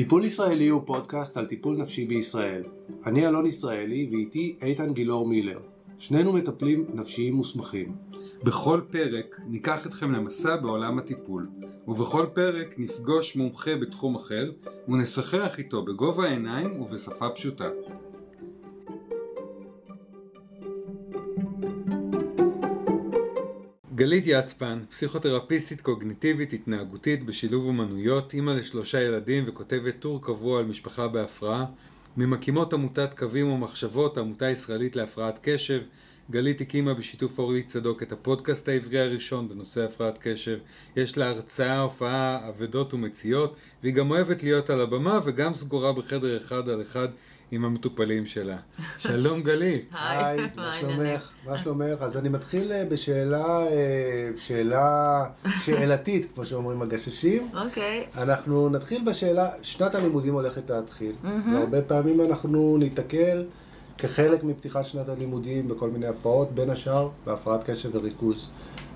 טיפול ישראלי הוא פודקאסט על טיפול נפשי בישראל. אני אלון ישראלי ואיתי איתן גילאור מילר. שנינו מטפלים נפשיים מוסמכים. בכל פרק ניקח אתכם למסע בעולם הטיפול, ובכל פרק נפגוש מומחה בתחום אחר ונשוחח איתו בגובה העיניים ובשפה פשוטה. גלית יצפן, פסיכותרפיסטית קוגניטיבית התנהגותית בשילוב אומנויות, אימא לשלושה ילדים וכותבת טור קבוע על משפחה בהפרעה, ממקימות עמותת קווים ומחשבות, עמותה ישראלית להפרעת קשב, גלית הקימה בשיתוף אורלי צדוק את הפודקאסט העברי הראשון בנושא הפרעת קשב. יש לה הרצאה, הופעה, אבדות ומציאות, והיא גם אוהבת להיות על הבמה וגם סגורה בחדר אחד על אחד עם המטופלים שלה. שלום גלית. היי, מה שלומך? מה שלומך? אז אני מתחיל אה, בשאלה, אה, שאלה שאלתית, כמו שאומרים הגששים. אוקיי. אנחנו נתחיל בשאלה, שנת הלימודים הולכת להתחיל. והרבה פעמים אנחנו ניתקל כחלק מפתיחת שנת הלימודים בכל מיני הפרעות, בין השאר בהפרעת קשב וריכוז.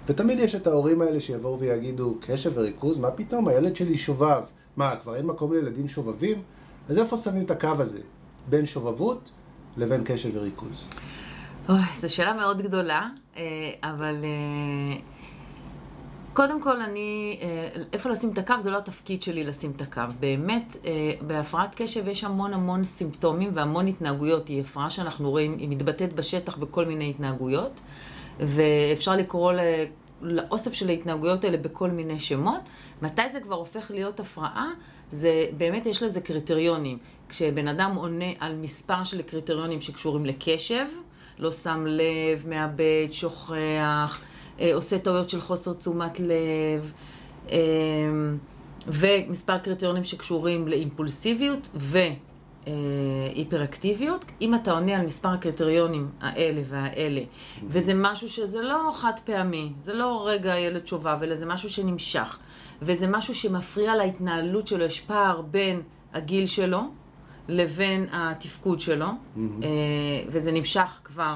ותמיד יש את ההורים האלה שיבואו ויגידו, קשב וריכוז? מה פתאום? הילד שלי שובב. מה, כבר אין מקום לילדים שובבים? אז איפה שמים את הקו הזה? בין שובבות לבין קשב וריכוז. אוי, זו שאלה מאוד גדולה, אה, אבל אה, קודם כל אני, אה, איפה לשים את הקו זה לא התפקיד שלי לשים את הקו. באמת, בהפרעת קשב יש המון המון סימפטומים והמון התנהגויות. היא הפרעה שאנחנו רואים, היא מתבטאת בשטח בכל מיני התנהגויות, ואפשר לקרוא לאוסף של ההתנהגויות האלה בכל מיני שמות. מתי זה כבר הופך להיות הפרעה? זה באמת יש לזה קריטריונים. כשבן אדם עונה על מספר של קריטריונים שקשורים לקשב, לא שם לב, מאבד, שוכח, אה, עושה טעויות של חוסר תשומת לב, אה, ומספר קריטריונים שקשורים לאימפולסיביות והיפראקטיביות. אם אתה עונה על מספר הקריטריונים האלה והאלה, וזה משהו שזה לא חד פעמי, זה לא רגע ילד שובב, אלא זה משהו שנמשך, וזה משהו שמפריע להתנהלות שלו, יש פער בין הגיל שלו, לבין התפקוד שלו, mm-hmm. וזה נמשך כבר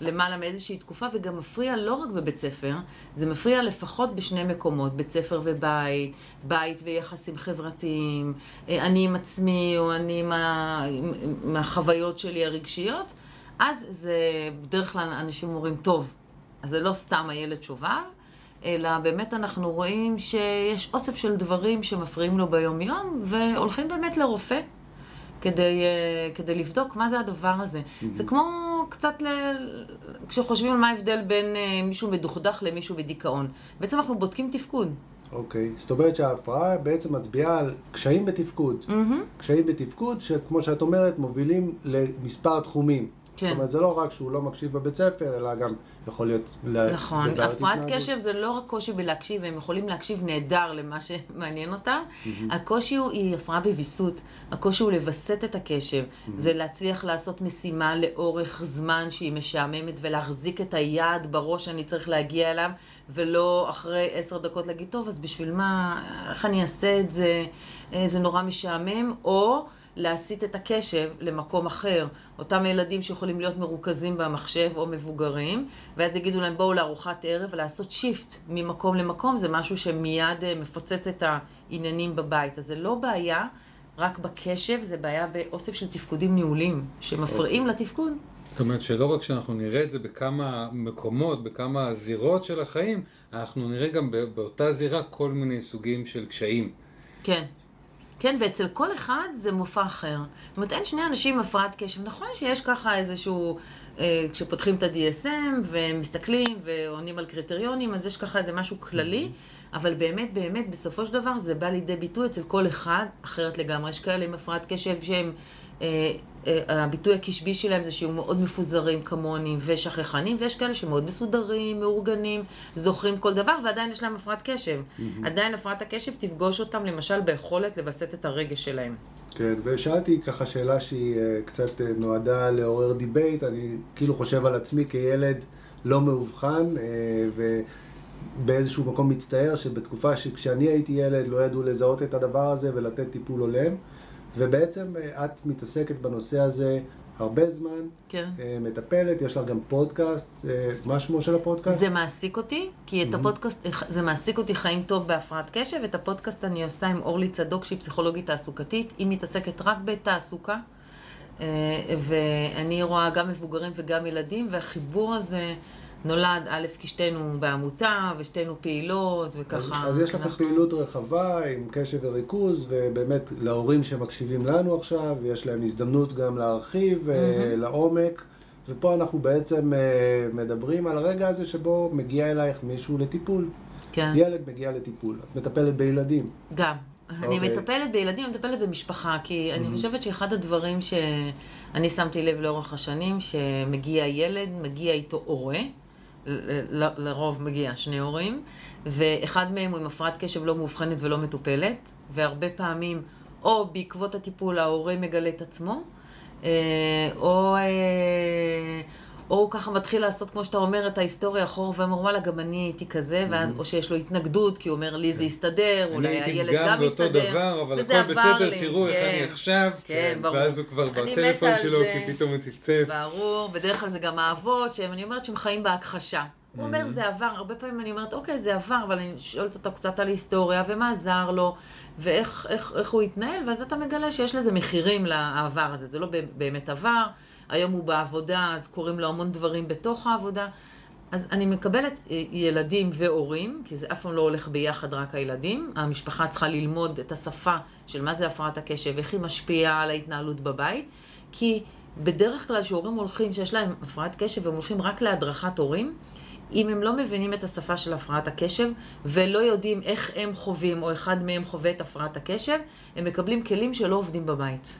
למעלה מאיזושהי תקופה, וגם מפריע לא רק בבית ספר, זה מפריע לפחות בשני מקומות, בית ספר ובית, בית ויחסים חברתיים, אה, אני עם עצמי או אני עם, ה... עם החוויות שלי הרגשיות, אז זה בדרך כלל אנשים אומרים, טוב, אז זה לא סתם הילד שובב, אלא באמת אנחנו רואים שיש אוסף של דברים שמפריעים לו ביום-יום, והולכים באמת לרופא. כדי, אה, כדי לבדוק מה זה הדבר הזה. Mm-hmm. זה כמו קצת ל... כשחושבים על מה ההבדל בין אה, מישהו מדוכדך למישהו בדיכאון. בעצם אנחנו בודקים תפקוד. אוקיי, okay. זאת אומרת שההפרעה בעצם מצביעה על קשיים בתפקוד. Mm-hmm. קשיים בתפקוד שכמו שאת אומרת מובילים למספר תחומים. כן. זאת אומרת, זה לא רק שהוא לא מקשיב בבית ספר, אלא גם יכול להיות... נכון, הפרעת קשב זה לא רק קושי בלהקשיב, הם יכולים להקשיב נהדר למה שמעניין אותם. Mm-hmm. הקושי הוא, היא הפרעה בוויסות. הקושי הוא לווסת את הקשב. Mm-hmm. זה להצליח לעשות משימה לאורך זמן שהיא משעממת, ולהחזיק את היעד בראש שאני צריך להגיע אליו, ולא אחרי עשר דקות להגיד, טוב, אז בשביל מה, איך אני אעשה את זה, אה, זה נורא משעמם, או... להסיט את הקשב למקום אחר. אותם ילדים שיכולים להיות מרוכזים במחשב או מבוגרים, ואז יגידו להם בואו לארוחת ערב ולעשות שיפט ממקום למקום, זה משהו שמיד אה, מפוצץ את העניינים בבית. אז זה לא בעיה רק בקשב, זה בעיה באוסף של תפקודים ניהוליים שמפריעים okay. אוקיי. לתפקוד. זאת אומרת שלא רק שאנחנו נראה את זה בכמה מקומות, בכמה זירות של החיים, אנחנו נראה גם באותה זירה כל מיני סוגים של קשיים. כן. כן, ואצל כל אחד זה מופע אחר. זאת אומרת, אין שני אנשים עם הפרעת קשב. נכון שיש ככה איזשהו, אה, כשפותחים את ה-DSM ומסתכלים ועונים על קריטריונים, אז יש ככה איזה משהו כללי, mm-hmm. אבל באמת, באמת, בסופו של דבר זה בא לידי ביטוי אצל כל אחד אחרת לגמרי. יש כאלה עם הפרעת קשב שהם... אה, אה, הביטוי הקשבי שלהם זה שהם מאוד מפוזרים כמוני ושכחנים, ויש כאלה שמאוד מסודרים, מאורגנים, זוכרים כל דבר, ועדיין יש להם הפרעת קשב. Mm-hmm. עדיין הפרעת הקשב תפגוש אותם למשל ביכולת לווסת את הרגש שלהם. כן, ושאלתי ככה שאלה שהיא אה, קצת נועדה לעורר debate, אני כאילו חושב על עצמי כילד לא מאובחן, ובאיזשהו מקום מצטער שבתקופה שכשאני הייתי ילד לא ידעו לזהות את הדבר הזה ולתת טיפול הולם. ובעצם אה, את מתעסקת בנושא הזה הרבה זמן, כן. אה, מטפלת, יש לה גם פודקאסט, אה, מה שמו של הפודקאסט? זה מעסיק אותי, כי את הפודקאסט, זה מעסיק אותי חיים טוב בהפרעת קשב, את הפודקאסט אני עושה עם אורלי צדוק, שהיא פסיכולוגית תעסוקתית, היא מתעסקת רק בתעסוקה, ואני רואה גם מבוגרים וגם ילדים, והחיבור הזה נולד, א', כי שתינו בעמותה, ושתינו פעילות, וככה... אז, אז יש לכם אנחנו- פעילות רחבה עם קשב וריכוז, ובאמת להורים שמקשיבים לנו עכשיו, יש להם הזדמנות גם להרחיב אה, לעומק, ופה אנחנו בעצם אה, מדברים על הרגע הזה שבו מגיע אלייך מישהו לטיפול. כן. ילד מגיע לטיפול, את מטפלת בילדים. גם. אני אוקיי. מטפלת בילדים, אני מטפלת במשפחה, כי אני חושבת שאחד הדברים שאני שמתי לב לאורך השנים, שמגיע ילד, מגיע איתו הורה, ל- לרוב מגיע שני הורים, ואחד מהם הוא עם הפרעת קשב לא מאובחנת ולא מטופלת, והרבה פעמים, או בעקבות הטיפול ההורה מגלה את עצמו, אה, או... או הוא ככה מתחיל לעשות, כמו שאתה אומר, את ההיסטוריה אחורה, ואומר, וואלה, גם אני הייתי כזה, ואז, או שיש לו התנגדות, כי הוא אומר, לי זה יסתדר, אני אולי הייתי הילד גם גם באותו יסתדר. דבר, אבל הכל בסדר, תראו איך כן. אני עכשיו. כן, ברור. ואז הוא כבר אני בטלפון שלו. כי פתאום הוא צפצף. ברור, בדרך כלל זה גם האבות, שהם, אני אומרת שהם חיים בהכחשה. הוא Mm-hmm. אומר, זה עבר, הרבה פעמים אני אומרת, אוקיי, זה עבר, אבל אני שואלת אותו קצת על היסטוריה, ומה עזר לו, ואיך איך, איך הוא התנהל, ואז אתה מגלה שיש לזה מחירים לעבר הזה. זה לא באמת עבר, היום הוא בעבודה, אז קורים לו המון דברים בתוך העבודה. אז אני מקבלת אה, ילדים והורים, כי זה אף פעם לא הולך ביחד רק הילדים. המשפחה צריכה ללמוד את השפה של מה זה הפרעת הקשב, איך היא משפיעה על ההתנהלות בבית. כי בדרך כלל כשהורים הולכים, שיש להם הפרעת קשב, הם הולכים רק להדרכת הורים, אם הם לא מבינים את השפה של הפרעת הקשב, ולא יודעים איך הם חווים, או אחד מהם חווה את הפרעת הקשב, הם מקבלים כלים שלא עובדים בבית.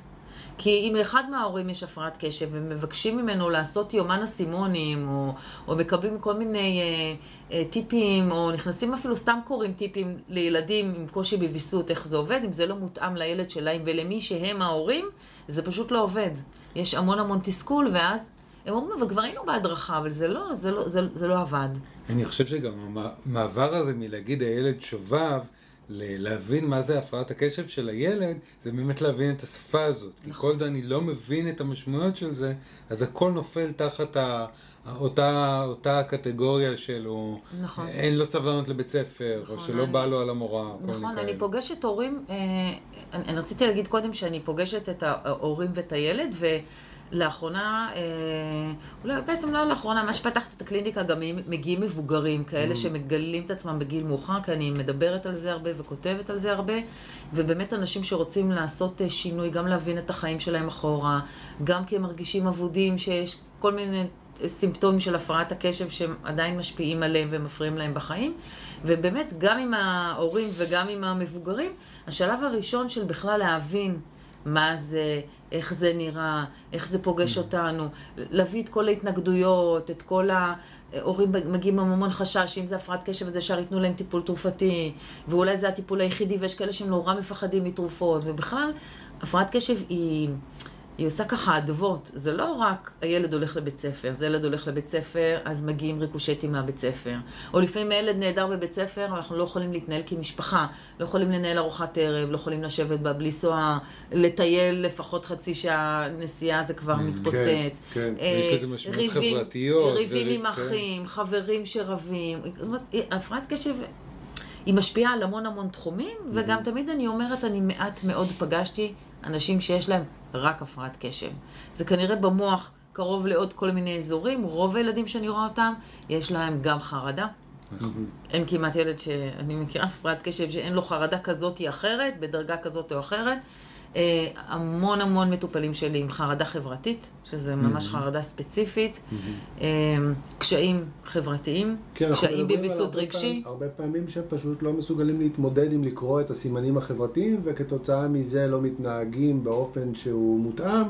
כי אם לאחד מההורים יש הפרעת קשב ומבקשים ממנו לעשות יומן אסימונים, או, או מקבלים כל מיני אה, אה, טיפים, או נכנסים אפילו סתם קוראים טיפים לילדים עם קושי בוויסות, איך זה עובד, אם זה לא מותאם לילד שלהם ולמי שהם ההורים, זה פשוט לא עובד. יש המון המון תסכול, ואז הם אומרים, אבל כבר היינו בהדרכה, אבל זה לא, זה לא, זה, זה לא עבד. אני חושב שגם המעבר הזה מלהגיד הילד שובב, להבין מה זה הפרעת הקשב של הילד, זה באמת להבין את השפה הזאת. כי כל עוד אני לא מבין את המשמעויות של זה, אז הכל נופל תחת ה... אותה, אותה קטגוריה של הוא נכון. אין לו סבלנות לבית ספר, או נכון, שלא אני- בא לו על המורה. נכון. אני פוגשת הורים, אה, אני, אני רציתי להגיד קודם שאני פוגשת את ההורים ואת הילד, ולאחרונה, אה, אולי בעצם לא לאחרונה, מה שפתחת את הקליניקה, גם מגיעים מבוגרים, כאלה Mm. שמגלים את עצמם בגיל מאוחר, כי אני מדברת על זה הרבה וכותבת על זה הרבה, ובאמת אנשים שרוצים לעשות אה, שינוי, גם להבין את החיים שלהם אחורה, גם כי הם מרגישים אבודים, שיש כל מיני סימפטומים של הפרעת הקשב שהם עדיין משפיעים עליהם ומפריעים להם בחיים. ובאמת, גם עם ההורים וגם עם המבוגרים, השלב הראשון של בכלל להבין מה זה, איך זה נראה, איך זה פוגש אותנו, להביא את כל ההתנגדויות, את כל ה... הורים מגיעים עם המון חשש, שאם זה הפרעת קשב אז ישר ייתנו להם טיפול תרופתי, ואולי זה הטיפול היחידי, ויש כאלה שהם נורא מפחדים מתרופות, ובכלל, הפרעת קשב היא... היא עושה ככה אדוות, זה לא רק הילד הולך לבית ספר, זה ילד הולך לבית ספר, אז מגיעים ריקושטים מהבית ספר. או לפעמים הילד נהדר בבית ספר, אנחנו לא יכולים להתנהל כמשפחה, לא יכולים לנהל ארוחת ערב, לא יכולים לשבת בה בלי לנסוע, לטייל לפחות חצי שעה נסיעה, זה כבר מתפוצץ. כן, כן. אה, ויש לזה ריבים- חברתיות, ריבים עם כן. אחים, חברים שרבים. זאת אומרת, הפרעת קשב... היא משפיעה על המון המון תחומים, וגם תמיד אני אומרת, אני מעט מאוד פגשתי אנשים שיש להם רק הפרעת קשב. זה כנראה במוח קרוב לעוד כל מיני אזורים, רוב הילדים שאני רואה אותם, יש להם גם חרדה. אין כמעט ילד שאני מכירה הפרעת קשב שאין לו חרדה כזאת או אחרת, בדרגה כזאת או אחרת. אה, המון המון מטופלים שלי עם חרדה חברתית, שזה ממש חרדה ספציפית, אה, קשיים חברתיים, כן, קשיים בוויסות הרבה רגשי. פעם- הרבה פעמים שפשוט לא מסוגלים להתמודד עם לקרוא את הסימנים החברתיים, וכתוצאה מזה לא מתנהגים באופן שהוא מותאם,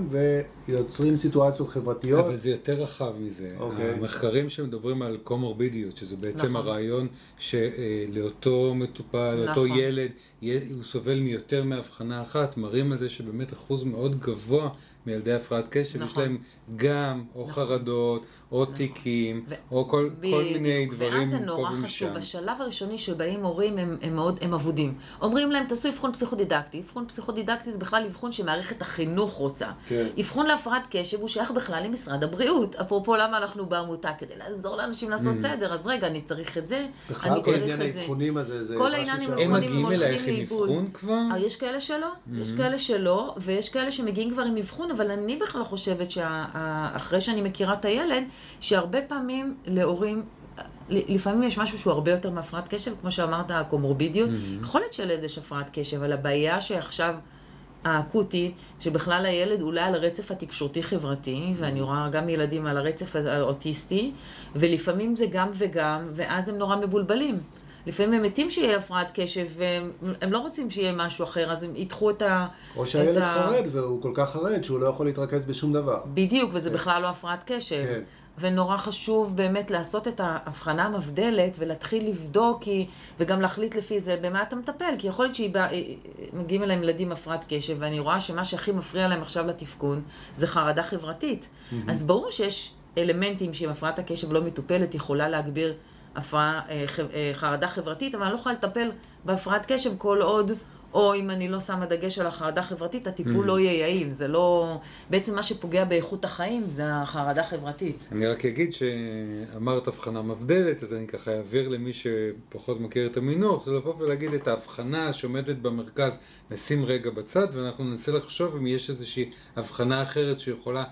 ויוצרים סיטואציות חברתיות. אבל זה יותר רחב מזה. אוקיי. המחקרים שמדברים על קומורבידיות, שזה בעצם נכון. הרעיון שלאותו מטופל, לאותו נכון. ילד, יהיה- הוא סובל מיותר מאבחנה אחת, מראים על זה שבאמת אחוז מאוד גבוה מילדי הפרעת קשב, נכון. יש להם גם או נכון. חרדות, או נכון. תיקים, ו- או כל, כל מיני בדיוק. דברים ואז זה נורא. חשוב. השלב הראשוני שבאים הורים הם, הם מאוד, הם אבודים. אומרים להם, תעשו אבחון פסיכודידקטי. אבחון פסיכודידקטי זה בכלל אבחון שמערכת החינוך רוצה. כן. אבחון להפרעת קשב הוא שייך בכלל למשרד הבריאות. אפרופו למה אנחנו בעמותה, כדי לעזור לאנשים לעשות סדר. אז רגע, אני צריך את זה, Mm. בכלל אני כל צריך עניין את זה. האבחונים הזה, זה כל העניין עם שאנחנו- הם מגיעים הולכים אלייך עם לאיבוד. אבחון כבר? אה, יש כאלה שלא, יש Mm-hmm. כאלה שלא, ויש כאלה שמגיעים כבר עם אבחון, אבל אני בכלל חושבת שאחרי שאני מכירה את הילד, שהרבה פעמים להורים, לפעמים יש משהו שהוא הרבה יותר מהפרעת קשב, כמו שאמרת, הקומורבידיות. Mm-hmm. יכול להיות שלילד יש הפרעת קשב, אבל הבעיה שעכשיו... האקוטית, שבכלל הילד אולי על הרצף התקשורתי-חברתי, ואני רואה גם ילדים על הרצף האוטיסטי, ולפעמים זה גם וגם, ואז הם נורא מבולבלים. לפעמים הם מתים שיהיה הפרעת קשב, והם הם לא רוצים שיהיה משהו אחר, אז הם ידחו את ה... או שהילד ה- חרד והוא כל כך חרד שהוא לא יכול להתרכז בשום דבר. בדיוק, וזה בכלל לא הפרעת קשב. כן. ונורא חשוב באמת לעשות את ההבחנה המבדלת ולהתחיל לבדוק, כי, וגם להחליט לפי זה במה אתה מטפל, כי יכול להיות שמגיעים אליהם ילדים עם הפרעת קשב, ואני רואה שמה שהכי מפריע להם עכשיו לתפקוד זה חרדה חברתית. אז ברור שיש אלמנטים שאם הפרעת הקשב לא מטופלת, יכולה להגביר הפרעה, אה, אה, חרדה חברתית, אבל אני לא יכולה לטפל בהפרעת קשב כל עוד... או אם אני לא שמה דגש על החרדה החברתית, הטיפול לא יהיה יעיל. זה לא... בעצם מה שפוגע באיכות החיים זה החרדה החברתית. אני רק אגיד שאמרת הבחנה מבדלת, אז אני ככה אעביר למי שפחות מכיר את המינוח, זה לבוא ולהגיד את ההבחנה שעומדת במרכז, נשים רגע בצד, ואנחנו ננסה לחשוב אם יש איזושהי הבחנה אחרת שיכולה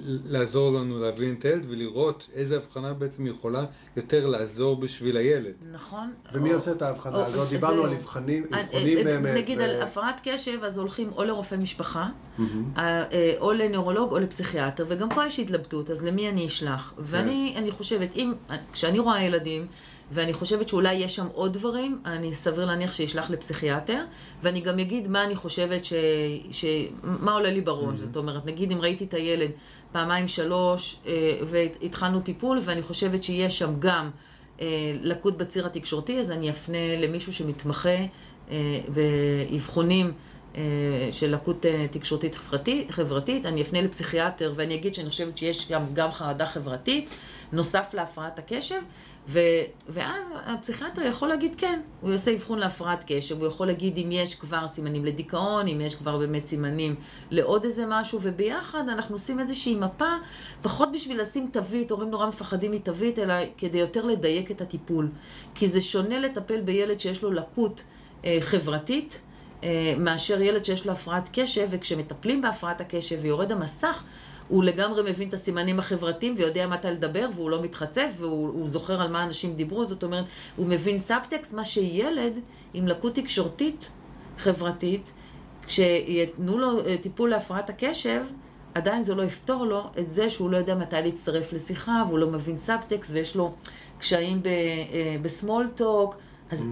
לעזור לנו להבין את הילד ולראות איזה הבחנה בעצם יכולה יותר לעזור בשביל הילד. נכון? ומי או- עושה את ההבחנה או- הזאת? זה- דיברנו על אבחנים, אז, אבחונים אה, באמת. נגיד ו- על הפרעת קשב, אז הולכים או לרופא משפחה. אה, אה, או לנוירולוג או לפסיכיאטר, וגם פה יש התלבטות, אז למי אני אשלח? ואני אני חושבת, אם, כשאני רואה ילדים, ואני חושבת שאולי יש שם עוד דברים, אני סביר להניח שישלח לפסיכיאטר, ואני גם אגיד מה אני חושבת ש... ש... מה עולה לי בראש. זאת אומרת, נגיד אם ראיתי את הילד פעמיים שלוש, אה, והתחלנו טיפול, ואני חושבת שיש שם גם אה, לקות בציר התקשורתי, אז אני אפנה למישהו שמתמחה באבחונים אה, של לקות תקשורתית חברתית, חברתית, אני אפנה לפסיכיאטר ואני אגיד שאני חושבת שיש גם, גם חרדה חברתית, נוסף להפרעת הקשב, ו, ואז הפסיכיאטר יכול להגיד כן, הוא יעשה אבחון להפרעת קשב, הוא יכול להגיד אם יש כבר סימנים לדיכאון, אם יש כבר באמת סימנים לעוד איזה משהו, וביחד אנחנו עושים איזושהי מפה, פחות בשביל לשים תווית, הורים נורא מפחדים מתווית, אלא כדי יותר לדייק את הטיפול. כי זה שונה לטפל בילד שיש לו לקות אה, חברתית, אה, מאשר ילד שיש לו הפרעת קשב, וכשמטפלים בהפרעת הקשב ויורד המסך, הוא לגמרי מבין את הסימנים החברתיים ויודע מתי לדבר, והוא לא מתחצף, והוא הוא זוכר על מה אנשים דיברו, זאת אומרת, הוא מבין סאבטקסט, מה שילד עם לקות תקשורתית חברתית, כשיתנו לו אה, טיפול להפרעת הקשב, עדיין זה לא יפתור לו את זה שהוא לא יודע מתי להצטרף לשיחה, והוא לא מבין סאבטקסט, ויש לו קשיים ב small talk, אז...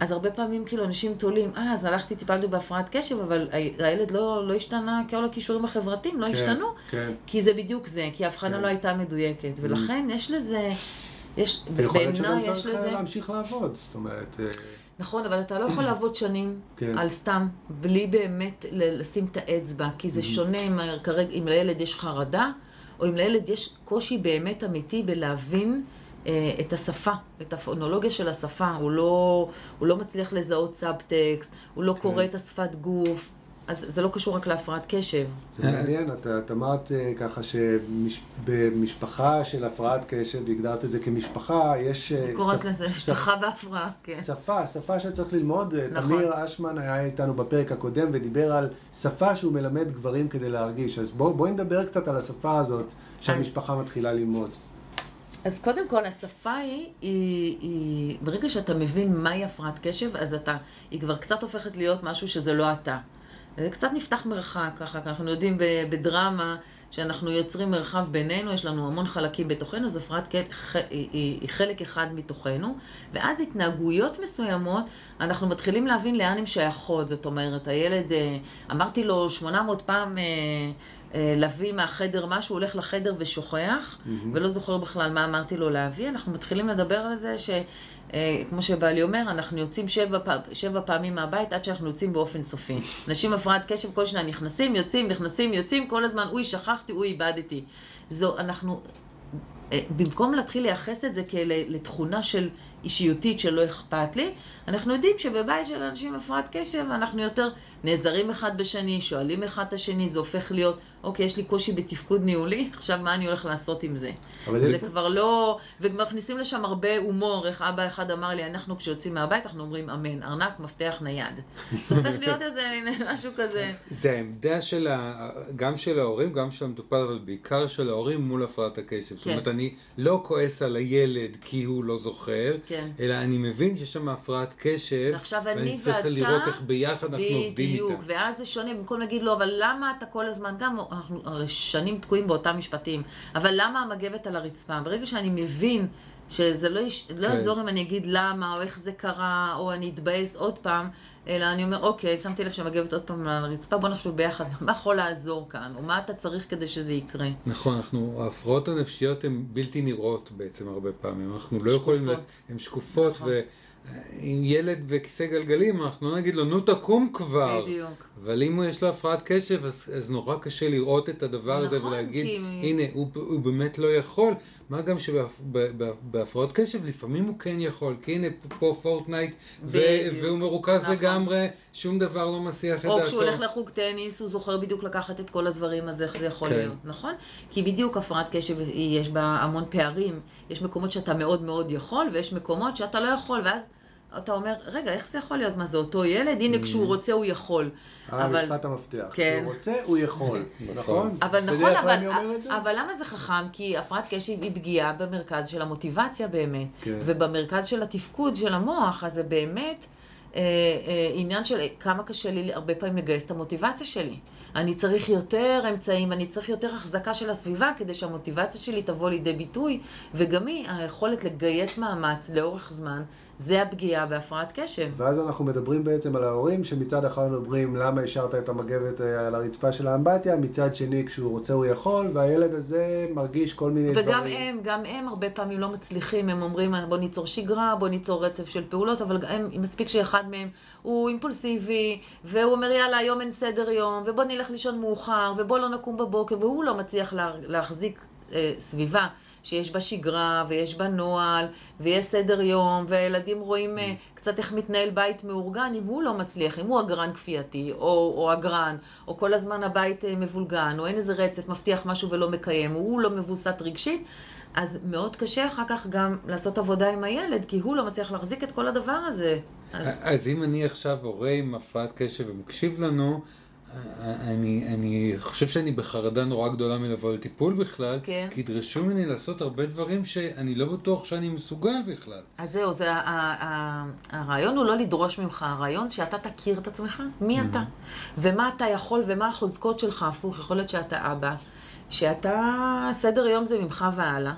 אז הרבה פעמים כאילו אנשים תולים, אה, אז הלכתי, טיפלתי בהפרעת קשב, אבל הילד לא, לא השתנה, כל הכישורים החברתיים לא כן, השתנו, כן. כי זה בדיוק זה, כי ההבחנה כן. לא הייתה מדויקת, ולכן יש לזה, יש, ויכול להיות שגם בעיניי יש צריך לזה, להמשיך לעבוד, זאת אומרת... אה, נכון, אבל אתה לא יכול לעבוד שנים כן. על סתם, בלי באמת לשים את האצבע, כי זה שונה אם כרגע, אם לילד יש חרדה, או אם לילד יש קושי באמת אמיתי בלהבין אה, את השפה, את הפונולוגיה של השפה. הוא לא, הוא לא מצליח לזהות סאבטקסט, הוא לא קורא את השפת גוף, אז זה לא קשור רק להפרעת קשב. זה מעניין, את, אמרת אה, ככה שבמשפחה של הפרעת קשב, הגדרת את זה כמשפחה, יש... אה, אני קוראת שפ- לזה שפ- משפחה בהפרעה, כן. שפה, שפה שצריך ללמוד. אה, נכון. תמיר אשמן היה איתנו בפרק הקודם ודיבר על שפה שהוא מלמד גברים כדי להרגיש. אז בוא, בואי נדבר קצת על השפה הזאת שהמשפחה מתחילה ללמוד. אז קודם כל, השפה היא, היא, היא, ברגע שאתה מבין מהי הפרעת קשב, אז אתה, היא כבר קצת הופכת להיות משהו שזה לא אתה. זה קצת נפתח מרחק, ככה, אנחנו יודעים בדרמה שאנחנו יוצרים מרחב בינינו, יש לנו המון חלקים בתוכנו, אז הפרעת קשב היא, חלק אחד מתוכנו, ואז התנהגויות מסוימות, אנחנו מתחילים להבין לאן הן שייכות. זאת אומרת, הילד, אה, אמרתי לו 800 פעם, אה, להביא מהחדר משהו, הולך לחדר ושוכח, ולא זוכר בכלל מה אמרתי לו להביא. אנחנו מתחילים לדבר על זה ש... אה, שבעלי אומר, אנחנו יוצאים שבע, פ... שבע פעמים מהבית עד שאנחנו יוצאים באופן סופי. אנשים הפרעת קשב כל שנה נכנסים, יוצאים, נכנסים, יוצאים, כל הזמן, אוי, שכחתי, אוי, איבדתי. זו, אנחנו, אה, במקום להתחיל לייחס את זה לתכונה של אישיותית שלא אכפת לי, אנחנו יודעים שבבית של אנשים עם הפרעת קשב אנחנו יותר נעזרים אחד בשני, שואלים אחד את השני, זה הופך להיות, אוקיי, יש לי קושי בתפקוד ניהולי, עכשיו מה אני הולך לעשות עם זה? זה יש... כבר לא... ומכניסים לשם הרבה הומור, איך אבא אחד אמר לי, אנחנו כשיוצאים מהבית אנחנו אומרים אמן, ארנק, מפתח נייד. זה הופך להיות איזה משהו כזה. זה העמדה של ה... גם של ההורים, גם של המטופל, אבל בעיקר של ההורים מול הפרעת הקשב. כן. זאת אומרת, אני לא כועס על הילד כי הוא לא זוכר, כן. אלא אני מבין שיש שם הפרעת קשב, ואני צריך לראות איך ביחד אנחנו עובדים איתה. בדיוק, ואז זה שונה, במקום להגיד לו, אבל למה אתה כל הזמן, גם אנחנו שנים תקועים באותם משפטים, אבל למה המגבת על הרצפה? ברגע שאני מבין שזה לא, יש, לא כן. לא יעזור אם אני אגיד למה, או איך זה קרה, או אני אתבאס עוד פעם, אלא אני אומר, אוקיי, שמתי לב שהמגבת עוד פעם על הרצפה, בוא נחשוב ביחד, מה יכול לעזור כאן, או מה אתה צריך כדי שזה יקרה. נכון, אנחנו, ההפרעות הנפשיות הן בלתי נראות בעצם הרבה פעמים, אנחנו לא יכולים, הן שקופות, נכון. ו... עם ילד בכיסא גלגלים, אנחנו לא נגיד לו, נו תקום כבר. בדיוק. אבל אם יש לו הפרעת קשב, אז, אז נורא קשה לראות את הדבר נכון, הזה ולהגיד, כי... הנה, הוא, הוא באמת לא יכול. מה גם שבהפרעות קשב לפעמים הוא כן יכול, כי הנה פה פורטנייט, והוא מרוכז נכון. לגמרי, שום דבר לא מסיח את דעתו. או כשהוא הולך לחוג טניס, הוא זוכר בדיוק לקחת את כל הדברים, אז איך זה יכול כן. להיות, נכון? כי בדיוק הפרעת קשב, יש בה המון פערים. יש מקומות שאתה מאוד מאוד יכול, ויש מקומות שאתה לא יכול, ואז... אתה אומר, רגע, איך זה יכול להיות? מה זה אותו ילד? הנה, כשהוא mm. רוצה הוא יכול. אה, משפט המפתח. כן. כשהוא רוצה, הוא יכול, נכון? אבל נכון, אבל, אבל למה זה חכם? כי הפרעת קשב היא פגיעה במרכז של המוטיבציה באמת, כן. ובמרכז של התפקוד של המוח, אז זה באמת... אה, אה, עניין של כמה קשה לי הרבה פעמים לגייס את המוטיבציה שלי. אני צריך יותר אמצעים, אני צריך יותר החזקה של הסביבה כדי שהמוטיבציה שלי תבוא לידי ביטוי, וגם היא, היכולת לגייס מאמץ לאורך זמן, זה הפגיעה בהפרעת קשב. ואז אנחנו מדברים בעצם על ההורים, שמצד אחד מדברים למה השארת את המגבת אה, על הרצפה של האמבטיה, מצד שני כשהוא רוצה הוא יכול, והילד הזה מרגיש כל מיני וגם דברים. וגם הם, גם הם הרבה פעמים לא מצליחים, הם אומרים בוא ניצור שגרה, בוא ניצור רצף של פעולות, אבל הם, מספיק שאחד מהם הוא אימפולסיבי, והוא אומר יאללה היום אין סדר יום, ובוא נלך לישון מאוחר, ובוא לא נקום בבוקר, והוא לא מצליח לה, להחזיק אה, סביבה. שיש בה שגרה, ויש בה נוהל, ויש סדר יום, והילדים רואים mm. קצת איך מתנהל בית מאורגן, אם הוא לא מצליח, אם הוא אגרן כפייתי, או, או אגרן, או כל הזמן הבית אה, מבולגן, או אין איזה רצף, מבטיח משהו ולא מקיים, הוא לא מבוסת רגשית, אז מאוד קשה אחר כך גם לעשות עבודה עם הילד, כי הוא לא מצליח להחזיק את כל הדבר הזה. אז, אז אם אני עכשיו הורה עם הפרעת קשב ומקשיב לנו, אני, אני חושב שאני בחרדה נורא גדולה מלבוא לטיפול בכלל, כן. כי ידרשו ממני לעשות הרבה דברים שאני לא בטוח שאני מסוגל בכלל. אז זהו, זה, הרעיון הוא לא לדרוש ממך, הרעיון שאתה תכיר את עצמך, מי mm-hmm. אתה, ומה אתה יכול ומה החוזקות שלך, הפוך, יכול להיות שאתה אבא, שאתה, סדר יום זה ממך והלאה,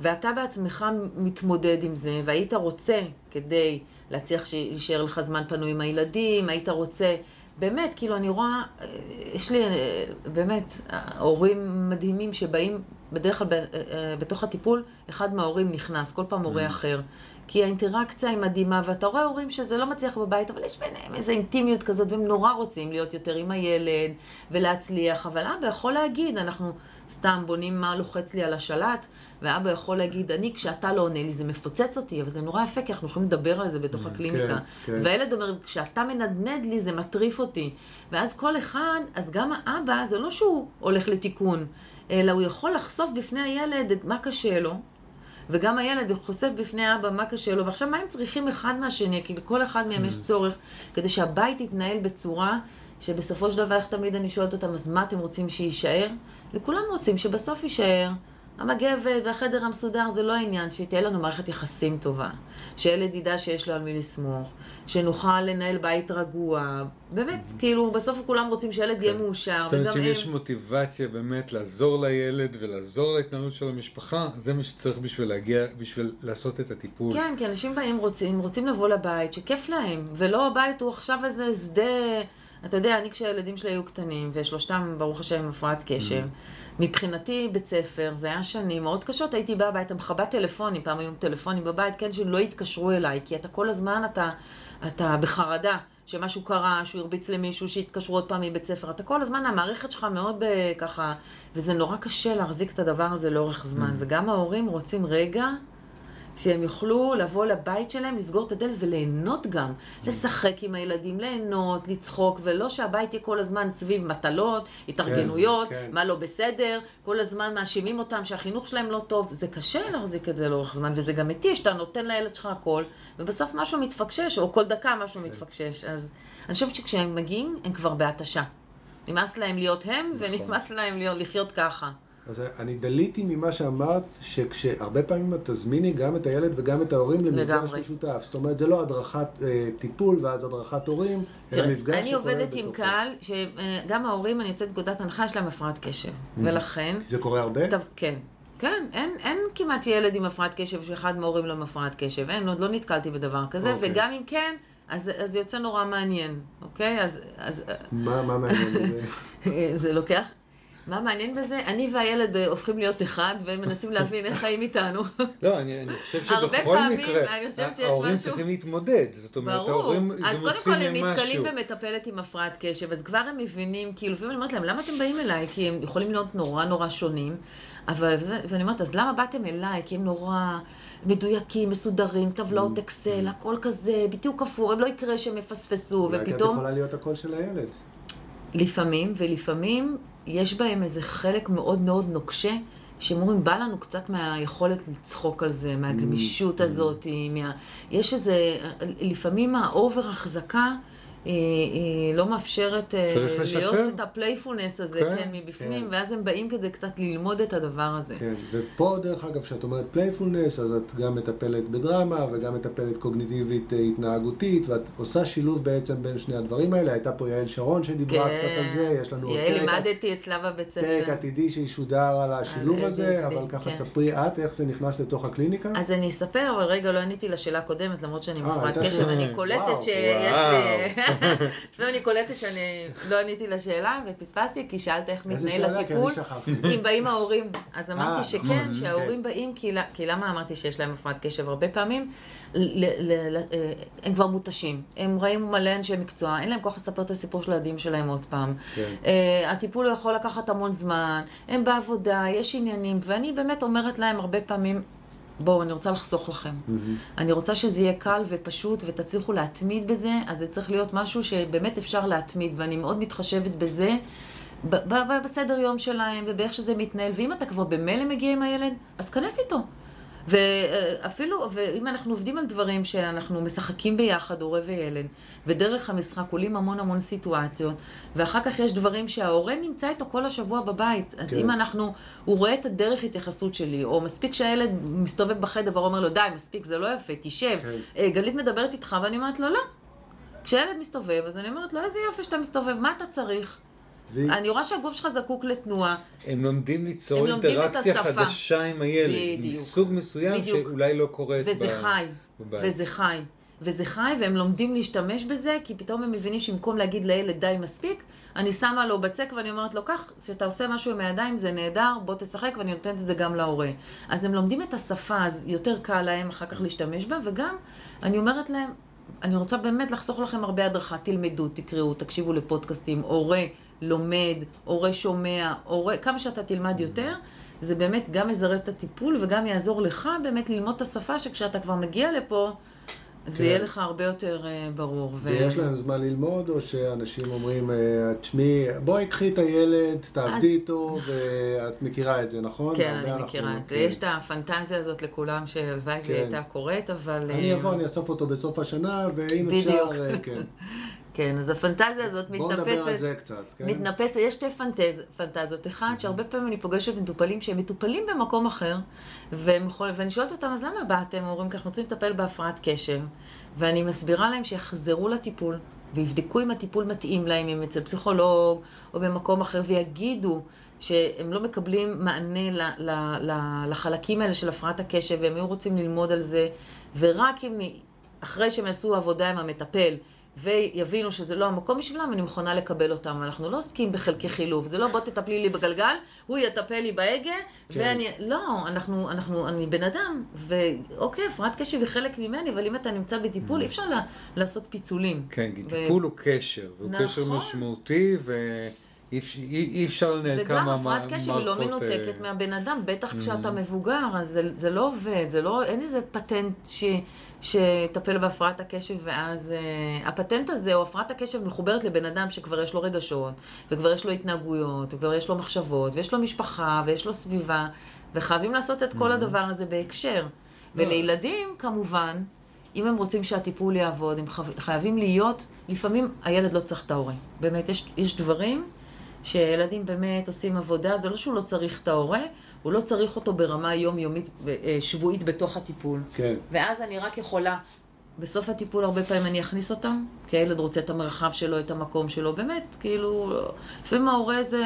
ואתה בעצמך מתמודד עם זה, והיית רוצה, כדי להצליח להישאר לך זמן פנוי עם הילדים, היית רוצה... באמת, כאילו, אני רואה, אה, יש לי אה, באמת הורים מדהימים שבאים, בדרך כלל אה, בתוך הטיפול, אחד מההורים נכנס, כל פעם הורה. אחר. כי האינטראקציה היא מדהימה, ואתה רואה הורים שזה לא מצליח בבית, אבל יש ביניהם איזו אינטימיות כזאת, והם נורא רוצים להיות יותר עם הילד ולהצליח, אבל אבא יכול להגיד, אנחנו סתם בונים מה לוחץ לי על השלט, ואבא יכול להגיד, אני, כשאתה לא עונה לי, זה מפוצץ אותי, אבל זה נורא יפה, כי אנחנו יכולים לדבר על זה בתוך mm, הקליניקה. כן, כן. והילד אומר, כשאתה מנדנד לי, זה מטריף אותי. ואז כל אחד, אז גם האבא, זה לא שהוא הולך לתיקון, אלא הוא יכול לחשוף בפני הילד את מה קשה לו, וגם הילד חושף בפני אבא מה קשה לו, ועכשיו מה הם צריכים אחד מהשני, כי לכל אחד מהם יש mm. צורך, כדי שהבית יתנהל בצורה שבסופו של דבר, איך תמיד אני שואלת אותם, אז מה אתם רוצים שיישאר? וכולם רוצים שבסוף יישאר המגבת והחדר המסודר זה לא העניין, שתהיה לנו מערכת יחסים טובה, שילד ידע שיש לו על מי לסמוך, שנוכל לנהל בית רגוע, באמת, mm-hmm. כאילו, בסוף כולם רוצים שילד יהיה כן. מאושר, וגם הם... זאת אומרת שאם יש מוטיבציה באמת לעזור לילד ולעזור להתנהלות של המשפחה, זה מה שצריך בשביל להגיע, בשביל לעשות את הטיפול. כן, כי אנשים באים רוצים, רוצים לבוא לבית, שכיף להם, ולא הבית הוא עכשיו איזה שדה... אתה יודע, אני כשהילדים שלי היו קטנים, ושלושתם, ברוך השם, עם הפרעת קשב, מבחינתי, בית ספר, זה היה שנים מאוד קשות, הייתי באה הביתה, מכבה טלפונים, פעם היו טלפונים בבית, כן, שלא יתקשרו אליי, כי אתה כל הזמן, אתה, אתה בחרדה. שמשהו קרה, שהוא הרביץ למישהו, שיתקשרו עוד פעם מבית ספר. אתה כל הזמן, המערכת שלך מאוד ככה, וזה נורא קשה להחזיק את הדבר הזה לאורך זמן. וגם ההורים רוצים רגע שהם יוכלו לבוא לבית שלהם, לסגור את הדלת וליהנות גם. לשחק עם הילדים, ליהנות, לצחוק, ולא שהבית יהיה כל הזמן סביב מטלות, התארגנויות, כן, כן. מה לא בסדר, כל הזמן מאשימים אותם שהחינוך שלהם לא טוב. זה קשה להחזיק את זה לאורך זמן, וזה גם מתיש, אתה נותן לילד שלך הכל, ובסוף משהו מתפקשש, או כל דקה משהו כן. מתפקשש. אז אני חושבת שכשהם מגיעים, הם כבר בהתשה. נמאס להם להיות הם, נכון. ונמאס להם לחיות ככה. אז אני דליתי ממה שאמרת, שכשהרבה פעמים את תזמיני גם את הילד וגם את ההורים למפגש משותף. זאת אומרת, זה לא הדרכת אה, טיפול ואז הדרכת הורים, אלא מפגש אני עובדת עם קהל, שגם ההורים, אני יוצאת נקודת הנחה, יש להם הפרעת קשב. Mm. ולכן... זה קורה הרבה? טוב, כן. כן, אין, אין כמעט ילד עם הפרעת קשב שאחד מההורים לא עם הפרעת קשב. אין, עוד לא נתקלתי בדבר כזה, אוקיי. וגם אם כן... אז זה יוצא נורא מעניין, אוקיי? אז... אז מה, מה מעניין בזה? זה לוקח מה מעניין בזה? אני והילד אה, הופכים להיות אחד, והם מנסים להבין איך חיים איתנו. לא, אני, אני חושב שבכל מקרה, ההורים צריכים להתמודד. זאת אומרת, ההורים, זה אז קודם כל הם נתקלים במטפלת עם הפרעת קשב, אז כבר הם מבינים, כאילו, לפעמים אני אומרת להם, למה אתם באים אליי? כי הם יכולים להיות נורא נורא שונים. אבל, ואני אומרת, אז למה באתם אליי? כי הם נורא מדויקים, מסודרים, טבלאות mm. אקסל, הכל כזה, בדיוק הפוך, הם לא יקרה שהם יפספסו, ופתאום... אולי את יכולה להיות הקול של הילד. לפעמים, ולפעמים יש בהם איזה חלק מאוד מאוד נוקשה, שהם אומרים, בא לנו קצת מהיכולת לצחוק על זה, מהגמישות mm, הזאת, מה... יש איזה, לפעמים ה over החזקה, היא, היא לא מאפשרת אה, להיות את ה playfulness הזה, כן, כן מבפנים, כן. ואז הם באים כדי קצת ללמוד את הדבר הזה. כן, ופה דרך אגב, כשאת אומרת playfulness, אז את גם מטפלת בדרמה וגם מטפלת קוגניטיבית אה, התנהגותית, ואת עושה שילוב בעצם בין שני הדברים האלה. הייתה פה יעל שרון שדיברה כן. קצת על זה, יש לנו... יעל, לימדתי אצלה בבית ספר. פרק עתידי שישודר על השילוב הזה, אבל ככה כן. תספרי את איך זה נכנס לתוך הקליניקה. אז אני אספר, אבל רגע, לא עניתי לשאלה הקודמת, למרות שאני מפרעת קשב, אני קולטת שיש לי... לפעמים אני קולטת שאני לא עניתי לשאלה ופספסתי, כי שאלת איך מתנהל הטיפול. אם באים ההורים, אז אמרתי אה, שכן, שההורים באים, כי למה אמרתי שיש להם הפרעת קשב? הרבה פעמים אה, הם כבר מותשים. הם ראים מלא אנשי מקצוע, אין להם כוח לספר את הסיפור של הילדים שלהם עוד פעם. כן. אה, הטיפול יכול לקחת המון זמן, הם בעבודה, יש עניינים, ואני באמת אומרת להם הרבה פעמים, בואו, אני רוצה לחסוך לכם. Mm-hmm. אני רוצה שזה יהיה קל ופשוט ותצליחו להתמיד בזה, אז זה צריך להיות משהו שבאמת אפשר להתמיד, ואני מאוד מתחשבת בזה. בסדר יום שלהם ובאיך שזה מתנהל, ואם אתה כבר במילא מגיע עם הילד, אז כנס איתו. ואפילו, ואם אנחנו עובדים על דברים שאנחנו משחקים ביחד, הורה וילד, ודרך המשחק עולים המון המון סיטואציות, ואחר כך יש דברים שההורה נמצא איתו כל השבוע בבית. אז כן. אם אנחנו, הוא רואה את הדרך התייחסות שלי, או מספיק שהילד מסתובב בחדר ואומר לו, די, מספיק, זה לא יפה, תשב. כן. אה, גלית מדברת איתך, ואני אומרת לו, לא. כשילד מסתובב, אז אני אומרת לו, איזה יופי שאתה מסתובב, מה אתה צריך? ו... אני רואה שהגוף שלך זקוק לתנועה. הם לומדים ליצור הם אינטראקציה חדשה עם הילד. בדיוק. מסוג מסוים בדיוק. שאולי לא קורית וזה ב... חי. בבית. וזה חי. וזה חי, והם לומדים להשתמש בזה, כי פתאום הם מבינים שבמקום להגיד לילד די מספיק, אני שמה לו בצק ואני אומרת לו, קח, כשאתה עושה משהו עם הידיים זה נהדר, בוא תשחק, ואני נותנת את זה גם להורה. אז הם לומדים את השפה, אז יותר קל להם אחר כך להשתמש בה, וגם אני אומרת להם, אני רוצה באמת לחסוך לכם הרבה הדרכה, תלמדו, תקראו, תקשיבו לפודקאסטים, הורה. לומד, הורה שומע, הורה, כמה שאתה תלמד יותר, זה באמת גם יזרז את הטיפול וגם יעזור לך באמת ללמוד את השפה שכשאתה כבר מגיע לפה, זה כן. יהיה לך הרבה יותר uh, ברור. ויש ו... להם זמן ללמוד, או שאנשים אומרים, אה, תשמעי, בואי קחי את הילד, תעבדי אז... איתו, ואת מכירה את זה, נכון? כן, אני מכירה את זה. כן. יש את הפנטזיה הזאת לכולם, שהלוואי כן. והיא הייתה קורית, אבל... אני אבוא, אני אאסוף אותו בסוף השנה, ואם אפשר, כן. כן, אז הפנטזיה הזאת מתנפצת. בואו נדבר על זה קצת, כן? מתנפצת, יש שתי פנטז, פנטזיות. אחד, שהרבה פעמים אני פוגשת מטופלים שהם מטופלים במקום אחר, יכול, ואני שואלת אותם, אז למה באתם? אומרים, כי אנחנו רוצים לטפל בהפרעת קשב, ואני מסבירה להם שיחזרו לטיפול, ויבדקו אם הטיפול מתאים להם, אם אצל פסיכולוג או במקום אחר, ויגידו שהם לא מקבלים מענה ל, ל, ל, לחלקים האלה של הפרעת הקשב, והם היו רוצים ללמוד על זה, ורק אם אחרי שהם יעשו עבודה עם המטפל, ויבינו שזה לא המקום בשבילם, אני מוכנה לקבל אותם. אנחנו לא עוסקים בחלקי חילוף, זה לא בוא תטפלי לי בגלגל, הוא יטפל לי בהגה, כן. ואני... לא, אנחנו, אנחנו, אני בן אדם, ואוקיי, הפרעת קשב היא חלק ממני, אבל אם אתה נמצא בטיפול, אי אפשר לה, לעשות פיצולים. כן, כי ו- טיפול הוא קשר, והוא נכון. קשר משמעותי, אפ- אי אפשר לנהל וגם כמה הפרעת מע- קשב היא לא מערכות, מנותקת מהבן אדם, בטח כשאתה מבוגר, אז זה, זה לא עובד, זה לא, אין איזה פטנט ש, שיטפל בהפרעת הקשב ואז... אה, הפטנט הזה, או הפרעת הקשב מחוברת לבן אדם שכבר יש לו רגשות, וכבר יש לו התנהגויות, וכבר יש לו מחשבות, ויש לו משפחה, ויש לו סביבה, וחייבים לעשות את כל הדבר הזה בהקשר. ולילדים, כמובן, אם הם רוצים שהטיפול יעבוד, הם חייבים להיות, לפעמים הילד לא צריך את ההורה. באמת, יש, יש דברים שילדים באמת עושים עבודה, זה לא שהוא לא צריך את ההורה, הוא לא צריך אותו ברמה יומיומית, אה, שבועית בתוך הטיפול. כן. ואז אני רק יכולה, בסוף הטיפול הרבה פעמים אני אכניס אותם, כי הילד רוצה את המרחב שלו, את המקום שלו, באמת, כאילו, לפעמים ההורה זה,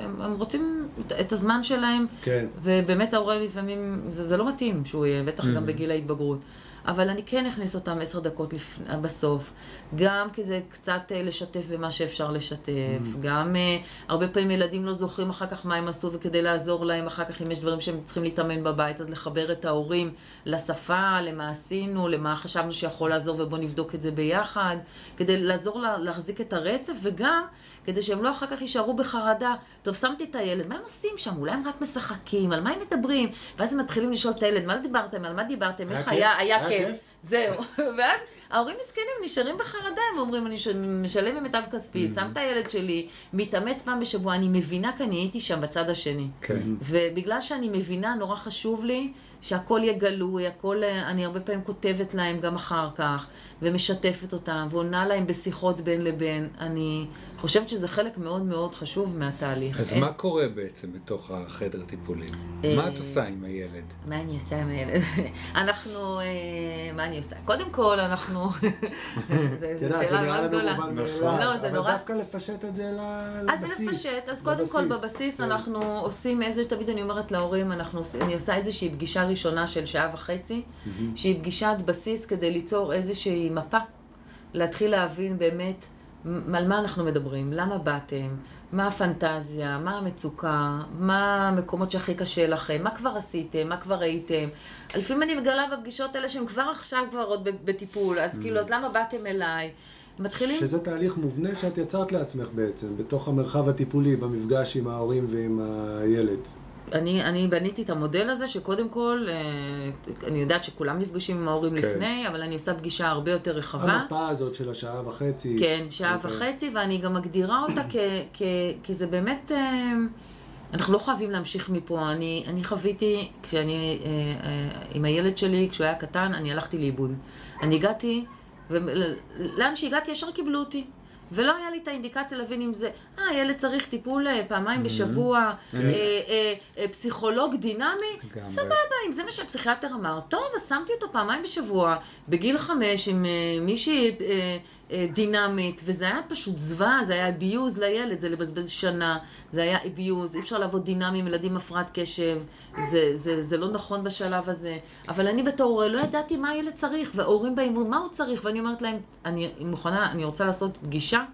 הם הם רוצים את- את הזמן שלהם, כן. ובאמת ההורה לפעמים, זה, זה לא מתאים שהוא יהיה, בטח גם Mhm. בגיל ההתבגרות. אבל אני כן אכניס אותם עשר דקות לפ... בסוף, גם כי זה קצת אה, לשתף במה שאפשר לשתף, גם אה, הרבה פעמים ילדים לא זוכרים אחר כך מה הם עשו, וכדי לעזור להם אחר כך, אם יש דברים שהם צריכים להתאמן בבית, אז לחבר את ההורים לשפה, למה עשינו, למה חשבנו שיכול לעזור, ובואו נבדוק את זה ביחד, כדי לעזור לה, להחזיק את הרצף, וגם כדי שהם לא אחר כך יישארו בחרדה. טוב, שמתי את הילד, מה הם עושים שם? אולי הם רק משחקים, על מה הם מדברים? ואז הם מתחילים לשאול את הילד, מה דיברתם? על מה דיברתם? איך? היה? היה היה כיף. זהו. ואז ההורים מסכנים, נשארים בחרדה, הם אומרים, אני משלם ממיטב כספי, שם את הילד שלי, מתאמץ פעם בשבוע, אני מבינה כי אני הייתי שם בצד השני. כן. ובגלל שאני מבינה, נורא חשוב לי שהכל יהיה גלוי, הכל, אה, אני הרבה פעמים כותבת להם גם אחר כך, ומשתפת אותם, ועונה להם בשיחות בין לבין. אני חושבת שזה חלק מאוד מאוד חשוב מהתהליך. אז אין- מה קורה בעצם בתוך החדר טיפולים? אה, מה את עושה עם הילד? מה אני עושה עם הילד? אנחנו, אה, מה אני עושה? קודם כל, אנחנו, זה- זו שאלה נראה מאוד לנו גדולה. מובן נכון. מאליו, לא, זה אבל נורא- דווקא לפשט את זה אז לבסיס. זה לפשט, אז קודם כל בבסיס כן. אנחנו עושים איזה, תמיד אני אומרת להורים, אני עושה איזושהי פגישה ראשונה של שעה וחצי, שהיא פגישת בסיס כדי ליצור איזושהי מפה, להתחיל להבין באמת על מה אנחנו מדברים, למה באתם, מה הפנטזיה, מה המצוקה, מה המקומות שהכי קשה לכם, מה כבר עשיתם, מה כבר ראיתם. לפעמים אני מגלה בפגישות האלה שהם כבר עכשיו כבר עוד בטיפול, אז כאילו, אז למה באתם אליי? מתחילים... שזה תהליך מובנה שאת יצרת לעצמך בעצם, בתוך המרחב הטיפולי, במפגש עם ההורים ועם הילד. אני, אני בניתי את המודל הזה, שקודם כל, אה, אני יודעת שכולם נפגשים עם ההורים כן. לפני, אבל אני עושה פגישה הרבה יותר רחבה. המפה הזאת של השעה וחצי. כן, שעה אוקיי. וחצי, ואני גם מגדירה אותה כ, כ, כי זה באמת, אה, אנחנו לא חייבים להמשיך מפה. אני, אני חוויתי, כשאני, אה, עם הילד שלי, כשהוא היה קטן, אני הלכתי לאיבוד. אני הגעתי, ולאן שהגעתי ישר קיבלו אותי. ולא היה לי את האינדיקציה להבין אם זה, אה, הילד צריך טיפול אה, פעמיים בשבוע, אה, אה, אה, פסיכולוג דינמי. סבבה, אם זה מה שהפסיכיאטר אמר, טוב, אז שמתי אותו פעמיים בשבוע, בגיל חמש, עם מישהי דינמית, וזה היה פשוט זוועה, זה היה אביוז לילד, זה לבזבז שנה, זה היה אביוז, אי אפשר לעבוד דינמי עם ילדים הפרעת קשב, זה, זה, זה לא נכון בשלב הזה. אבל אני בתור הורה לא ידעתי מה הילד צריך, וההורים באים ואומרים, מה הוא צריך? ואני אומרת להם, אני מוכנה, אני רוצה לעשות פגישה.